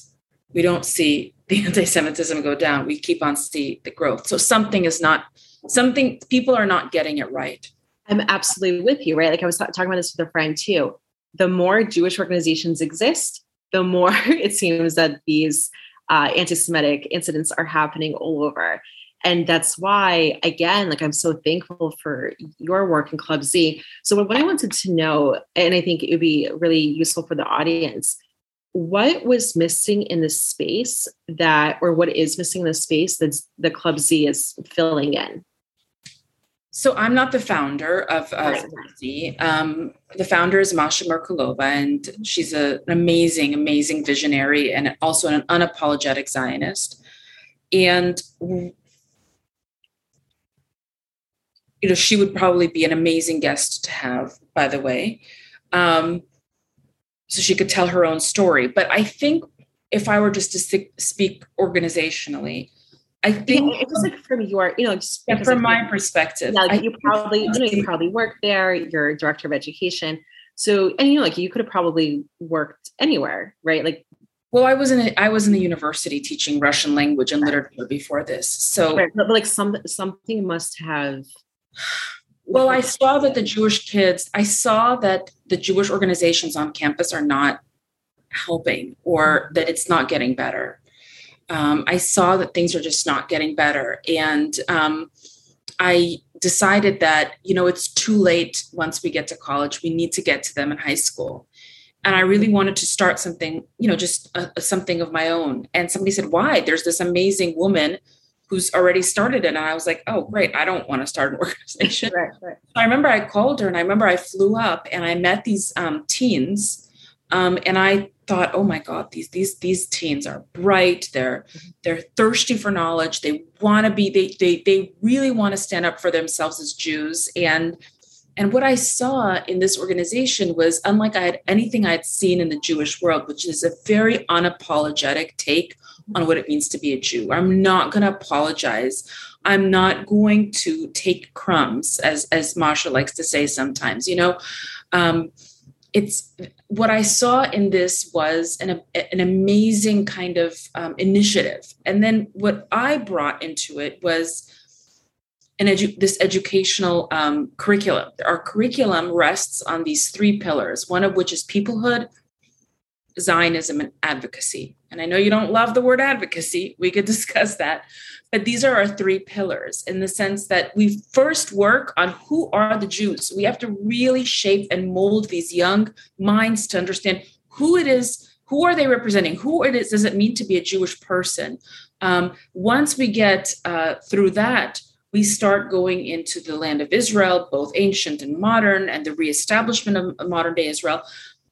we don't see the anti-semitism go down we keep on see the growth so something is not something people are not getting it right. I'm absolutely with you, right? Like I was talking about this with a friend too. The more Jewish organizations exist, the more it seems that these uh, anti-Semitic incidents are happening all over. And that's why, again, like I'm so thankful for your work in Club Z. So, what I wanted to know, and I think it would be really useful for the audience, what was missing in the space that, or what is missing in the space that the Club Z is filling in? So I'm not the founder of, of right. um, the founder is Masha Merkulova, and she's a, an amazing, amazing visionary and also an unapologetic Zionist. And you know, she would probably be an amazing guest to have, by the way. Um, so she could tell her own story. But I think if I were just to speak organizationally, I think yeah, it was like from your, you know, just yeah, from my perspective. Yeah, like you probably, you know, you probably worked there. You're director of education, so and you know, like you could have probably worked anywhere, right? Like, well, I was in a, I was in the university teaching Russian language and literature before this, so right. but like some something must have. Well, I saw that the Jewish kids, I saw that the Jewish organizations on campus are not helping, or that it's not getting better um, I saw that things are just not getting better. And um, I decided that, you know, it's too late once we get to college. We need to get to them in high school. And I really wanted to start something, you know, just a, a something of my own. And somebody said, why? There's this amazing woman who's already started it. And I was like, oh, great. I don't want to start an organization. Right, right. I remember I called her and I remember I flew up and I met these um, teens um, and I thought, oh my God, these these these teens are bright. They're they're thirsty for knowledge. They want to be. They they they really want to stand up for themselves as Jews. And and what I saw in this organization was unlike I had anything I had seen in the Jewish world, which is a very unapologetic take on what it means to be a Jew. I'm not going to apologize. I'm not going to take crumbs, as as Masha likes to say sometimes. You know. Um, it's what I saw in this was an, an amazing kind of um, initiative. And then what I brought into it was an edu- this educational um, curriculum. Our curriculum rests on these three pillars, one of which is peoplehood, Zionism, and advocacy. And I know you don't love the word advocacy. We could discuss that. But these are our three pillars in the sense that we first work on who are the Jews. We have to really shape and mold these young minds to understand who it is, who are they representing, who it is, does it mean to be a Jewish person. Um, once we get uh, through that, we start going into the land of Israel, both ancient and modern, and the reestablishment of modern day Israel.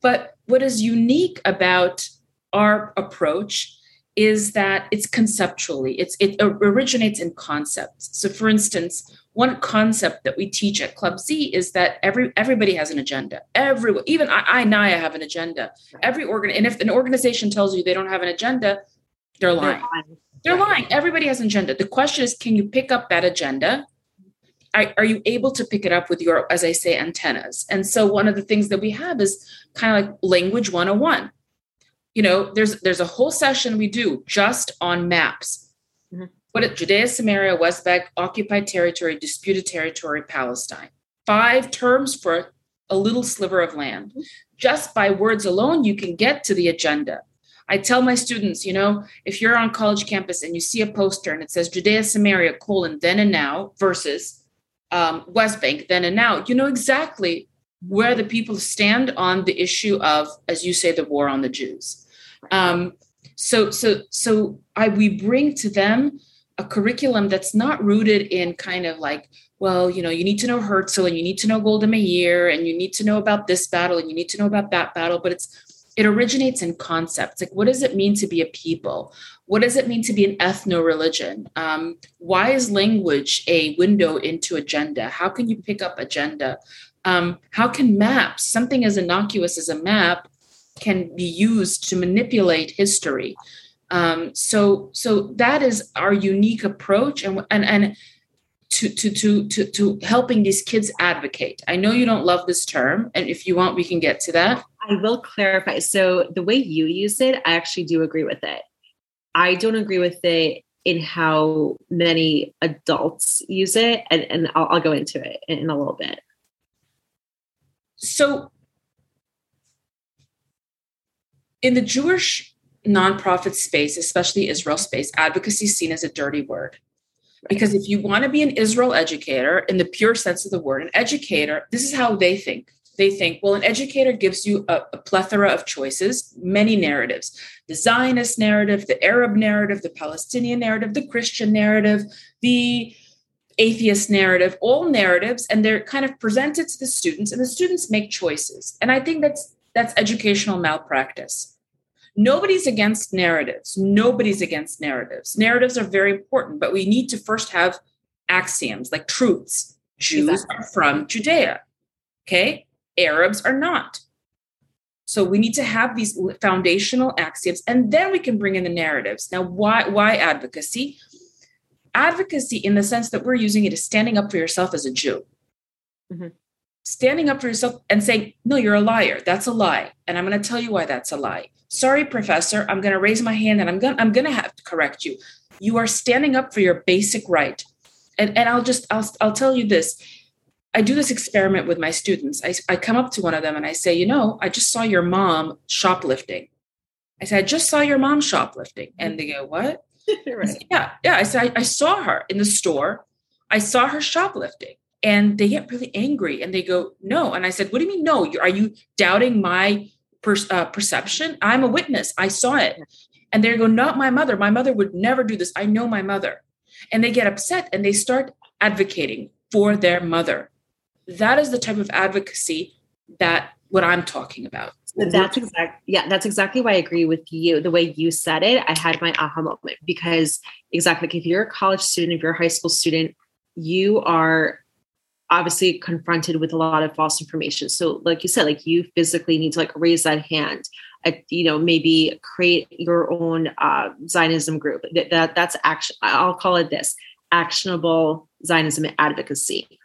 But what is unique about our approach is that it's conceptually it's it originates in concepts. So for instance one concept that we teach at club z is that every everybody has an agenda. Every even i, I naya have an agenda. Every organ and if an organization tells you they don't have an agenda they're lying they're lying, they're lying. everybody has an agenda. The question is can you pick up that agenda? Are, are you able to pick it up with your as i say antennas? And so one of the things that we have is kind of like language 101 you know, there's there's a whole session we do just on maps. Mm-hmm. What it Judea, Samaria, West Bank, occupied territory, disputed territory, Palestine. Five terms for a little sliver of land. Mm-hmm. Just by words alone, you can get to the agenda. I tell my students, you know, if you're on college campus and you see a poster and it says Judea, Samaria, colon, then and now versus um, West Bank, then and now, you know exactly where the people stand on the issue of, as you say, the war on the Jews. Um, so so so I we bring to them a curriculum that's not rooted in kind of like well, you know, you need to know Herzl and you need to know Golda Meir and you need to know about this battle and you need to know about that battle, but it's it originates in concepts. Like, what does it mean to be a people? What does it mean to be an ethno religion? Um, why is language a window into agenda? How can you pick up agenda? Um, how can maps, something as innocuous as a map, can be used to manipulate history. Um, so, so that is our unique approach, and and and to, to to to to helping these kids advocate. I know you don't love this term, and if you want, we can get to that. I will clarify. So the way you use it, I actually do agree with it. I don't agree with it in how many adults use it, and, and I'll, I'll go into it in a little bit. So in the Jewish nonprofit space, especially Israel space, advocacy is seen as a dirty word. Because if you want to be an Israel educator in the pure sense of the word, an educator, this is how they think. They think, well, an educator gives you a, a plethora of choices, many narratives the Zionist narrative, the Arab narrative, the Palestinian narrative, the Christian narrative, the atheist narrative, all narratives, and they're kind of presented to the students, and the students make choices. And I think that's that's educational malpractice Nobody's against narratives. Nobody's against narratives. Narratives are very important, but we need to first have axioms like truths. Jews exactly. are from Judea. Okay. Arabs are not. So we need to have these foundational axioms and then we can bring in the narratives. Now, why, why advocacy? Advocacy, in the sense that we're using it, is standing up for yourself as a Jew. Mm-hmm. Standing up for yourself and saying, no, you're a liar. That's a lie. And I'm going to tell you why that's a lie. Sorry professor. I'm going to raise my hand and i'm going to i'm going to have to correct you. You are standing up for your basic right. And and i'll just i'll, I'll tell you this. I do this experiment with my students. I, I come up to one of them and i say you know i just saw your mom shoplifting. I said i just saw your mom shoplifting. And they go what right. said, yeah yeah i said I, I saw her in the store i saw her shoplifting and they get really angry and they go no and i said what do you mean no are you doubting my per, uh, perception. I'm a witness. I saw it. And they go, not my mother. My mother would never do this. I know my mother. And they get upset and they start advocating for their mother. That is the type of advocacy that what I'm talking about. That's exactly yeah, that's exactly why I agree with you. The way you said it, I had my aha moment because exactly like if you're a college student, if you're a high school student, you are obviously confronted with a lot of false information. So, like you said, like you physically need to like raise that hand. Uh, you know, maybe create your own uh, Zionism group. That, that that's action. I'll call it this: actionable Zionism advocacy.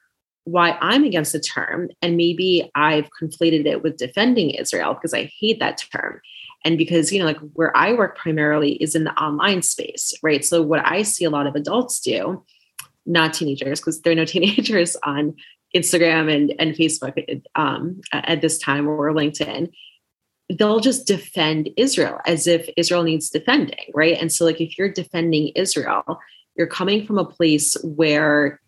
Why I'm against the term, and maybe I've conflated it with defending Israel because I hate that term. And because, you know, like where I work primarily is in the online space, right? So, what I see a lot of adults do not teenagers because there are no teenagers on Instagram and, and Facebook um, at this time or LinkedIn, they'll just defend Israel as if Israel needs defending, right? And so, like, if you're defending Israel, you're coming from a place where,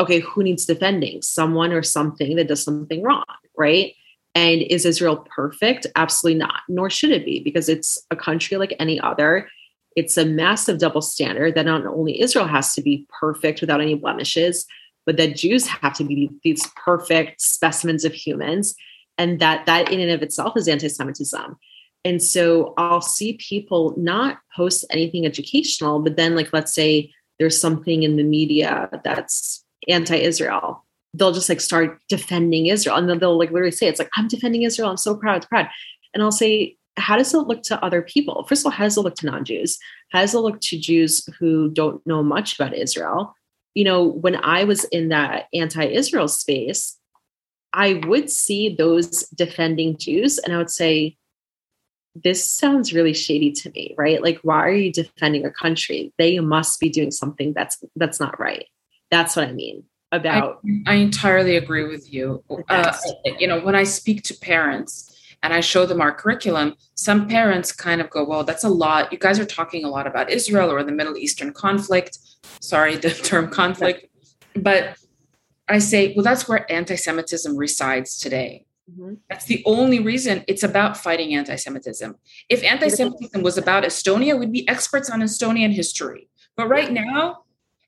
okay, who needs defending? Someone or something that does something wrong, right? And is Israel perfect? Absolutely not, nor should it be, because it's a country like any other it's a massive double standard that not only Israel has to be perfect without any blemishes, but that Jews have to be these perfect specimens of humans, and that that in and of itself is anti-Semitism. And so I'll see people not post anything educational, but then, like, let's say there's something in the media that's anti Israel. They'll just like start defending Israel. And then they'll like literally say, it's like, I'm defending Israel. I'm so proud, proud. And I'll say, how does it look to other people? First of all, how does it look to non Jews? How does it look to Jews who don't know much about Israel? You know, when I was in that anti Israel space, I would see those defending Jews and I would say, this sounds really shady to me, right? Like, why are you defending a country? They must be doing something that's that's not right. That's what I mean about. I, I entirely agree with you. Uh, you know, when I speak to parents and I show them our curriculum, some parents kind of go, "Well, that's a lot. You guys are talking a lot about Israel or the Middle Eastern conflict." Sorry, the term conflict, but I say, well, that's where anti Semitism resides today. Mm-hmm. That's the only reason it's about fighting anti Semitism. If anti Semitism was about Estonia, we'd be experts on Estonian history. But right now,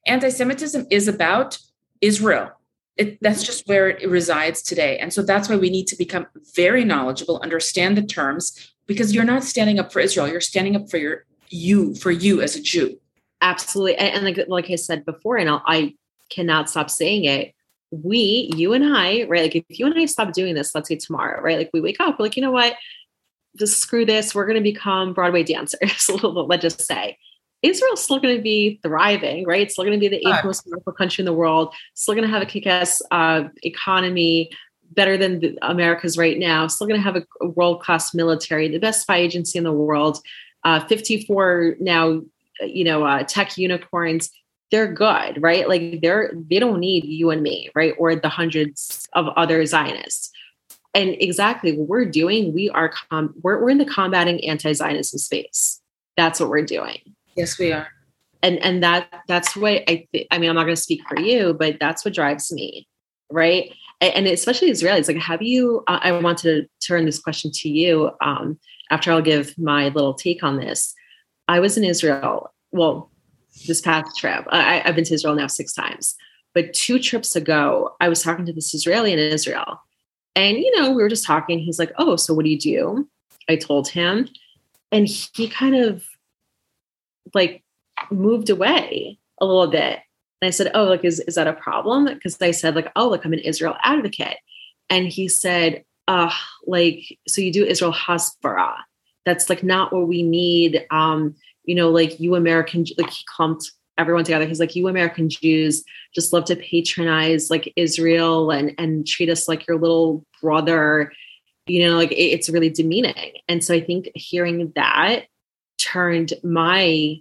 anti Semitism is about Israel. It, that's mm-hmm. just where it resides today. And so that's why we need to become very knowledgeable, understand the terms, because you're not standing up for Israel. You're standing up for your you, for you as a Jew. Absolutely. And, and like, like I said before, and I'll, I cannot stop saying it, we, you and I, right? Like if you and I stop doing this, let's say tomorrow, right? Like we wake up, we're like, you know what? Just screw this. We're going to become Broadway dancers. let's just say. Israel's still going to be thriving, right? It's still going to be the eighth most powerful country in the world. Still going to have a kick-ass uh, economy, better than the, America's right now. Still going to have a, a world-class military, the best spy agency in the world. Uh, 54 now, you know, uh, tech unicorns they're good, right? Like they're they don't need you and me, right? Or the hundreds of other Zionists. And exactly what we're doing, we are com- we're, we're in the combating anti-Zionism space. That's what we're doing. Yes, we are. And and that that's what I think. I mean, I'm not going to speak for you, but that's what drives me, right? And, and especially Israelis. Like, have you? I want to turn this question to you. Um, after I'll give my little take on this, I was in Israel. Well, this past trip. I, I've been to Israel now six times, but two trips ago, I was talking to this Israeli in Israel. And, you know, we were just talking. He's like, Oh, so what do you do? I told him. And he kind of like moved away a little bit. And I said, Oh, like, is, is that a problem? Because I said, like, oh, like I'm an Israel advocate. And he said, uh, like, so you do Israel Hasbara. That's like not what we need. Um, you know, like you American, like he clumped everyone together. He's like, you American Jews just love to patronize like Israel and and treat us like your little brother. You know, like it, it's really demeaning. And so I think hearing that turned my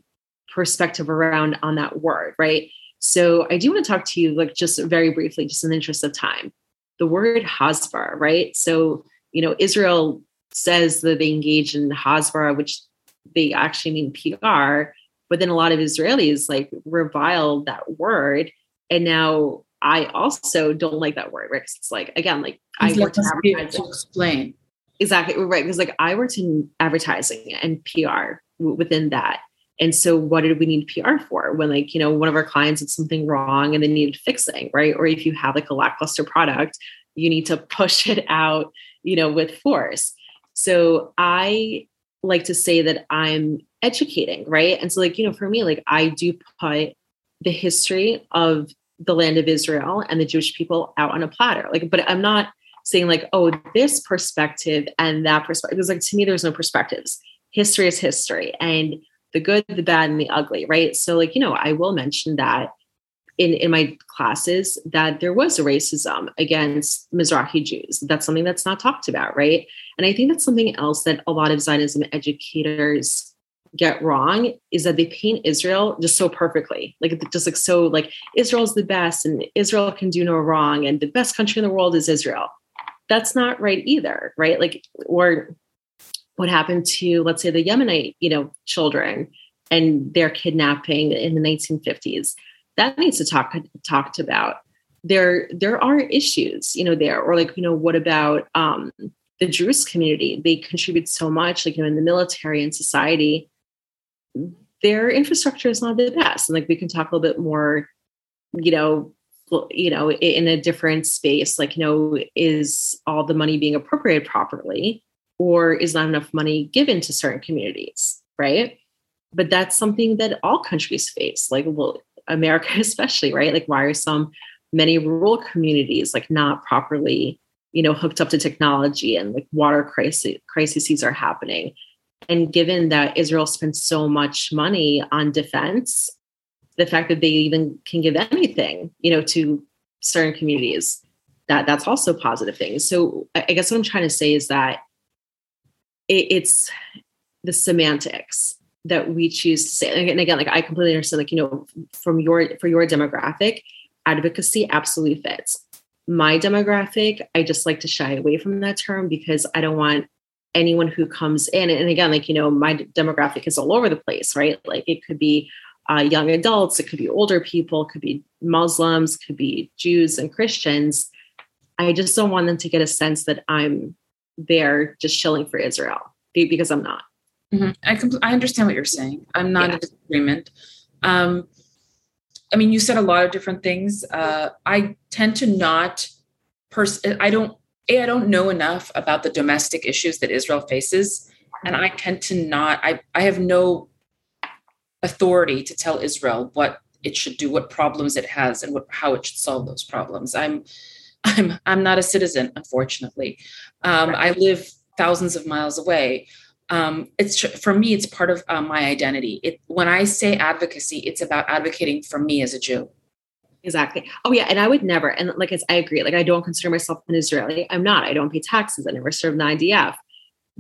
perspective around on that word, right? So I do want to talk to you like just very briefly, just in the interest of time. The word Hasbara, right? So, you know, Israel says that they engage in Hasbara, which they actually mean PR. But then a lot of Israelis like revile that word. And now I also don't like that word, right? Because it's like, again, like I worked in advertising. To explain. Exactly. Right. Because like I worked in advertising and PR within that. And so what did we need PR for? When like, you know, one of our clients did something wrong and they needed fixing, right? Or if you have like a lackluster product, you need to push it out, you know, with force. So I like to say that I'm educating, right? And so, like, you know, for me, like, I do put the history of the land of Israel and the Jewish people out on a platter. Like, but I'm not saying, like, oh, this perspective and that perspective. Because, like, to me, there's no perspectives. History is history, and the good, the bad, and the ugly, right? So, like, you know, I will mention that in, in my classes that there was racism against Mizrahi Jews. That's something that's not talked about, right? And I think that's something else that a lot of Zionism educators get wrong is that they paint Israel just so perfectly. Like it just like so like Israel's the best and Israel can do no wrong and the best country in the world is Israel. That's not right either, right? Like or what happened to let's say the Yemenite, you know, children and their kidnapping in the 1950s that needs to talk talked about. There there are issues you know there or like you know what about um the Druze community? They contribute so much like you know in the military and society. Their infrastructure is not the best and like we can talk a little bit more you know you know in a different space like you know is all the money being appropriated properly or is not enough money given to certain communities, right? But that's something that all countries face, like well, America especially, right? Like why are some many rural communities like not properly, you know, hooked up to technology and like water crisis crises are happening? And given that Israel spends so much money on defense, the fact that they even can give anything, you know, to certain communities, that that's also positive things. So I guess what I'm trying to say is that it, it's the semantics that we choose to say. And again, like I completely understand, like, you know, from your for your demographic, advocacy absolutely fits. My demographic, I just like to shy away from that term because I don't want anyone who comes in and again like you know my demographic is all over the place right like it could be uh, young adults it could be older people could be muslims could be jews and christians i just don't want them to get a sense that i'm there just chilling for israel because i'm not mm-hmm. I, compl- I understand what you're saying i'm not yeah. in disagreement um, i mean you said a lot of different things uh, i tend to not pers- i don't a, I don't know enough about the domestic issues that Israel faces. And I tend to not, I, I have no authority to tell Israel what it should do, what problems it has, and what, how it should solve those problems. I'm, I'm, I'm not a citizen, unfortunately. Um, I live thousands of miles away. Um, it's for me, it's part of uh, my identity. It, when I say advocacy, it's about advocating for me as a Jew. Exactly. Oh yeah, and I would never. And like I agree. Like I don't consider myself an Israeli. I'm not. I don't pay taxes. I never served an IDF.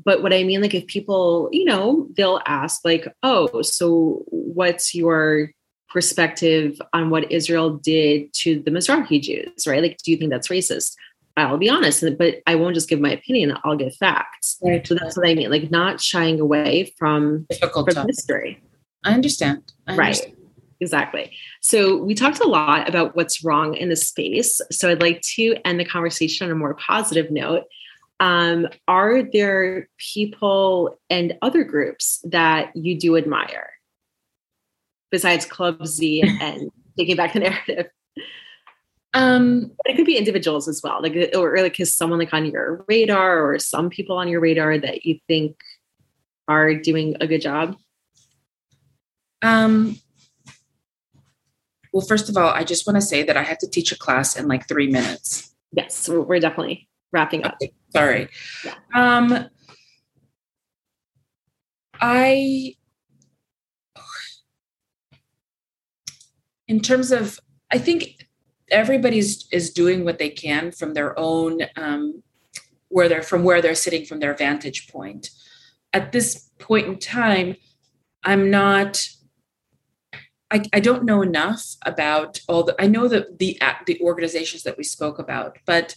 But what I mean, like if people, you know, they'll ask, like, oh, so what's your perspective on what Israel did to the Mizrahi Jews, right? Like, do you think that's racist? I'll be honest, but I won't just give my opinion. I'll give facts. Right. So that's what I mean, like not shying away from, Difficult from history. I understand. I understand. Right exactly. So we talked a lot about what's wrong in the space. So I'd like to end the conversation on a more positive note. Um, are there people and other groups that you do admire besides Club Z and taking back the narrative? Um, it could be individuals as well, like or, or like is someone like on your radar, or some people on your radar that you think are doing a good job. Um, well, first of all, I just want to say that I have to teach a class in like three minutes. Yes, we're definitely wrapping up. Okay, sorry. Yeah. Um, I, in terms of, I think everybody's is doing what they can from their own, um, where they're from where they're sitting from their vantage point. At this point in time, I'm not I, I don't know enough about all the. I know that the the organizations that we spoke about, but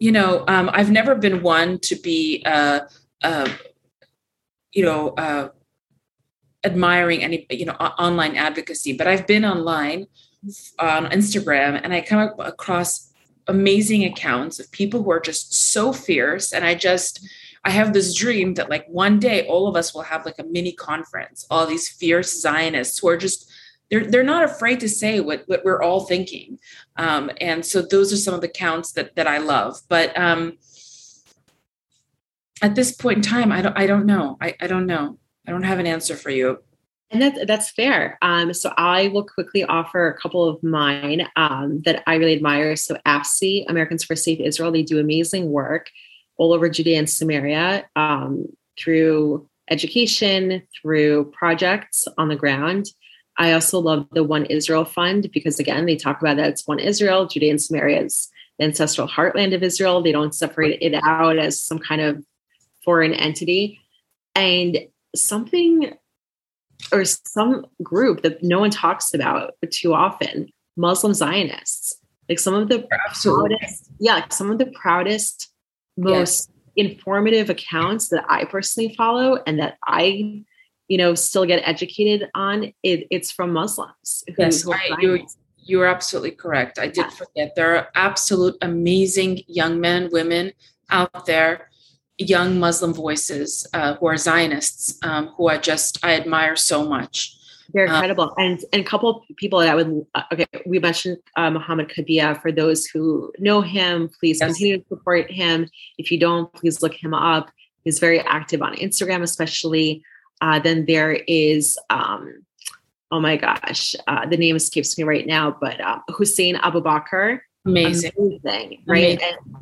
you know, um, I've never been one to be, uh, uh, you know, uh, admiring any you know online advocacy. But I've been online on Instagram, and I come across amazing accounts of people who are just so fierce, and I just. I have this dream that like one day all of us will have like a mini conference, all these fierce Zionists who are just they're they're not afraid to say what, what we're all thinking um, and so those are some of the counts that that i love but um, at this point in time i don't i don't know I, I don't know i don't have an answer for you and that's that's fair. Um, so I will quickly offer a couple of mine um, that I really admire. So AFSI, Americans for Safe Israel, they do amazing work all over Judea and Samaria um, through education, through projects on the ground. I also love the One Israel Fund because, again, they talk about that it's One Israel, Judea and Samaria is the ancestral heartland of Israel. They don't separate it out as some kind of foreign entity. And something or some group that no one talks about too often Muslim Zionists. Like some of the Absolutely. proudest, yeah, some of the proudest, most yes. informative accounts that I personally follow and that I you know still get educated on it, it's from muslims who, yes who you, you're absolutely correct i did yeah. forget there are absolute amazing young men women out there young muslim voices uh, who are zionists um, who i just i admire so much they're um, incredible. Um, and and a couple people that I would uh, okay, we mentioned uh, Mohammed Kabiya. For those who know him, please yes. continue to support him. If you don't, please look him up He's very active on Instagram, especially. Uh, then there is, um, oh my gosh, uh, the name escapes me right now, but uh, Hussein Aboubakr. Amazing, Amazing right? Amazing.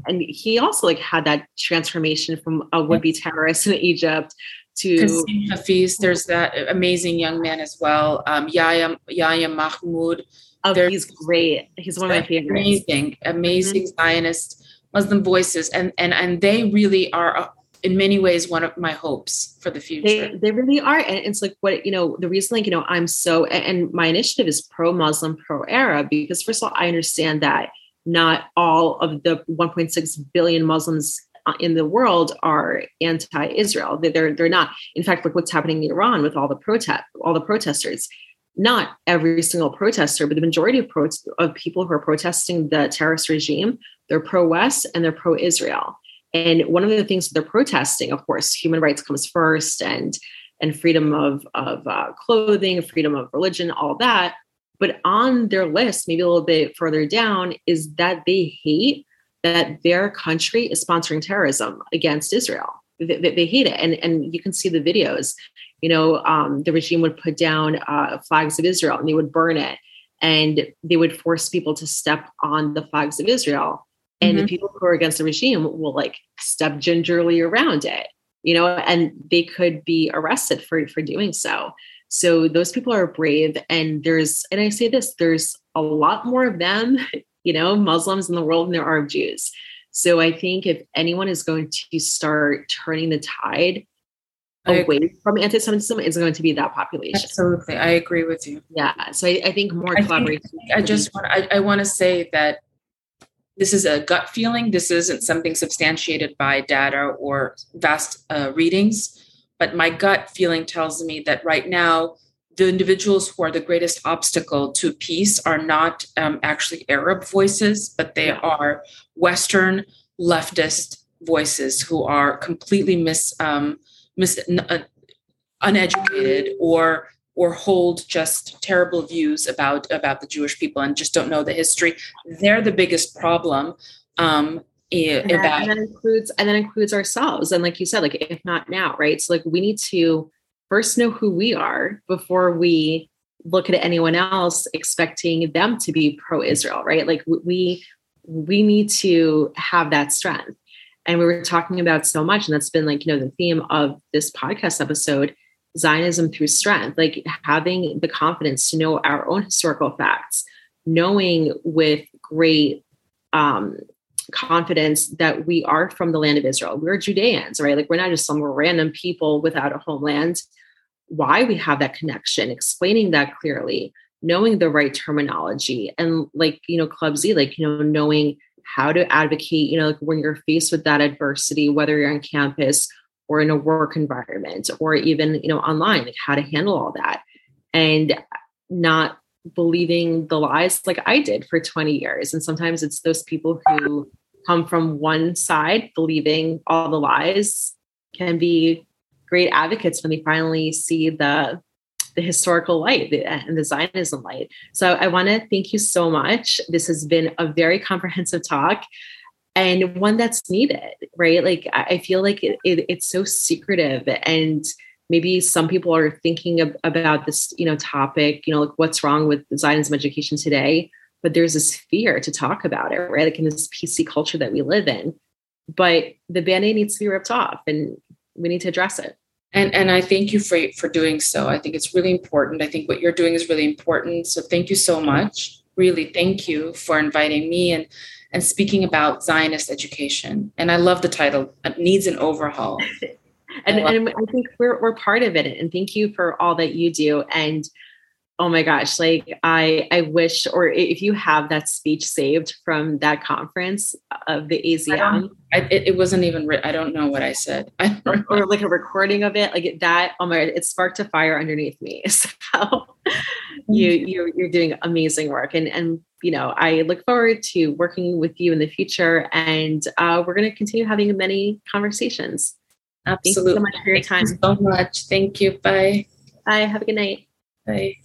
And, and, he also like had that transformation from a would-be terrorist in Egypt to Hafiz. There's that amazing young man as well, um, Yahya Yahya Mahmoud. Oh, There's, he's great. He's one of my favorites. Amazing, amazing mm-hmm. Zionist Muslim voices, and and and they really are uh, in many ways one of my hopes for the future. They, they really are. And it's like what, you know, the reason, like, you know, I'm so, and my initiative is pro Muslim, pro Arab, because first of all, I understand that not all of the 1.6 billion Muslims uh, in the world are anti-Israel. They're they're not. In fact, look what's happening in Iran with all the protest, all the protesters. Not every single protester, but the majority of, pro- of people who are protesting the terrorist regime, they're pro-West and they're pro-Israel. And one of the things that they're protesting, of course, human rights comes first, and and freedom of of uh, clothing, freedom of religion, all that. But on their list, maybe a little bit further down, is that they hate that their country is sponsoring terrorism against Israel. They, they hate it, and and you can see the videos. You know, um, the regime would put down uh, flags of Israel and they would burn it, and they would force people to step on the flags of Israel. And mm-hmm. the people who are against the regime will like step gingerly around it, you know, and they could be arrested for for doing so. So those people are brave. And there's, and I say this, there's a lot more of them, you know, Muslims in the world than there are of Jews. So I think if anyone is going to start turning the tide away from anti-Semitism, it's going to be that population. Absolutely, I agree with you. Yeah, so I, I think more I collaboration. Think, I just want I, I want to say that this is a gut feeling. This isn't something substantiated by data or vast uh, readings. But my gut feeling tells me that right now, the individuals who are the greatest obstacle to peace are not um, actually Arab voices, but they are Western leftist voices who are completely mis, um, mis uh, uneducated or or hold just terrible views about about the Jewish people and just don't know the history. They're the biggest problem. Um, and that, and that includes and that includes ourselves. And like you said like if not now right? So like we need to first know who we are before we look at anyone else expecting them to be pro-israel right? Like we we need to have that strength. And we were talking about so much and that's been like you know the theme of this podcast episode zionism through strength like having the confidence to know our own historical facts knowing with great um, confidence that we are from the land of Israel. We're Judeans, right? Like we're not just some random people without a homeland. Why we have that connection, explaining that clearly, knowing the right terminology, and like, you know, Club Z, like, you know, knowing how to advocate, you know, like when you're faced with that adversity, whether you're on campus or in a work environment or even, you know, online, like how to handle all that and not believing the lies like I did for 20 years. And sometimes it's those people who come from one side believing all the lies can be great advocates when they finally see the the historical light and the Zionism light. So I want to thank you so much. This has been a very comprehensive talk and one that's needed, right? Like I feel like it, it, it's so secretive and maybe some people are thinking of, about this you know topic you know like what's wrong with zionism education today? But there's this fear to talk about it right? Like in this pc culture that we live in. But the band-aid needs to be ripped off and we need to address it. And and i thank you for for doing so. I think it's really important. I think what you're doing is really important. So thank you so much. Really thank you for inviting me and and speaking about zionist education. And i love the title it needs an overhaul and, I and I think we're we're part of it. And thank you for all that you do. And oh my gosh, like I I wish, or if you have that speech saved from that conference of the AZM, I, it, it, wasn't even. I don't know what I said, or, or, like a recording of it, like that. Oh my, it sparked a fire underneath me. So you you you're doing amazing work, and and you know I look forward to working with you in the future, and uh, we're going to continue having many conversations. Absolutely. Thank you so much for your time. so much. Thank you. Bye. Bye. Have a good night. Bye.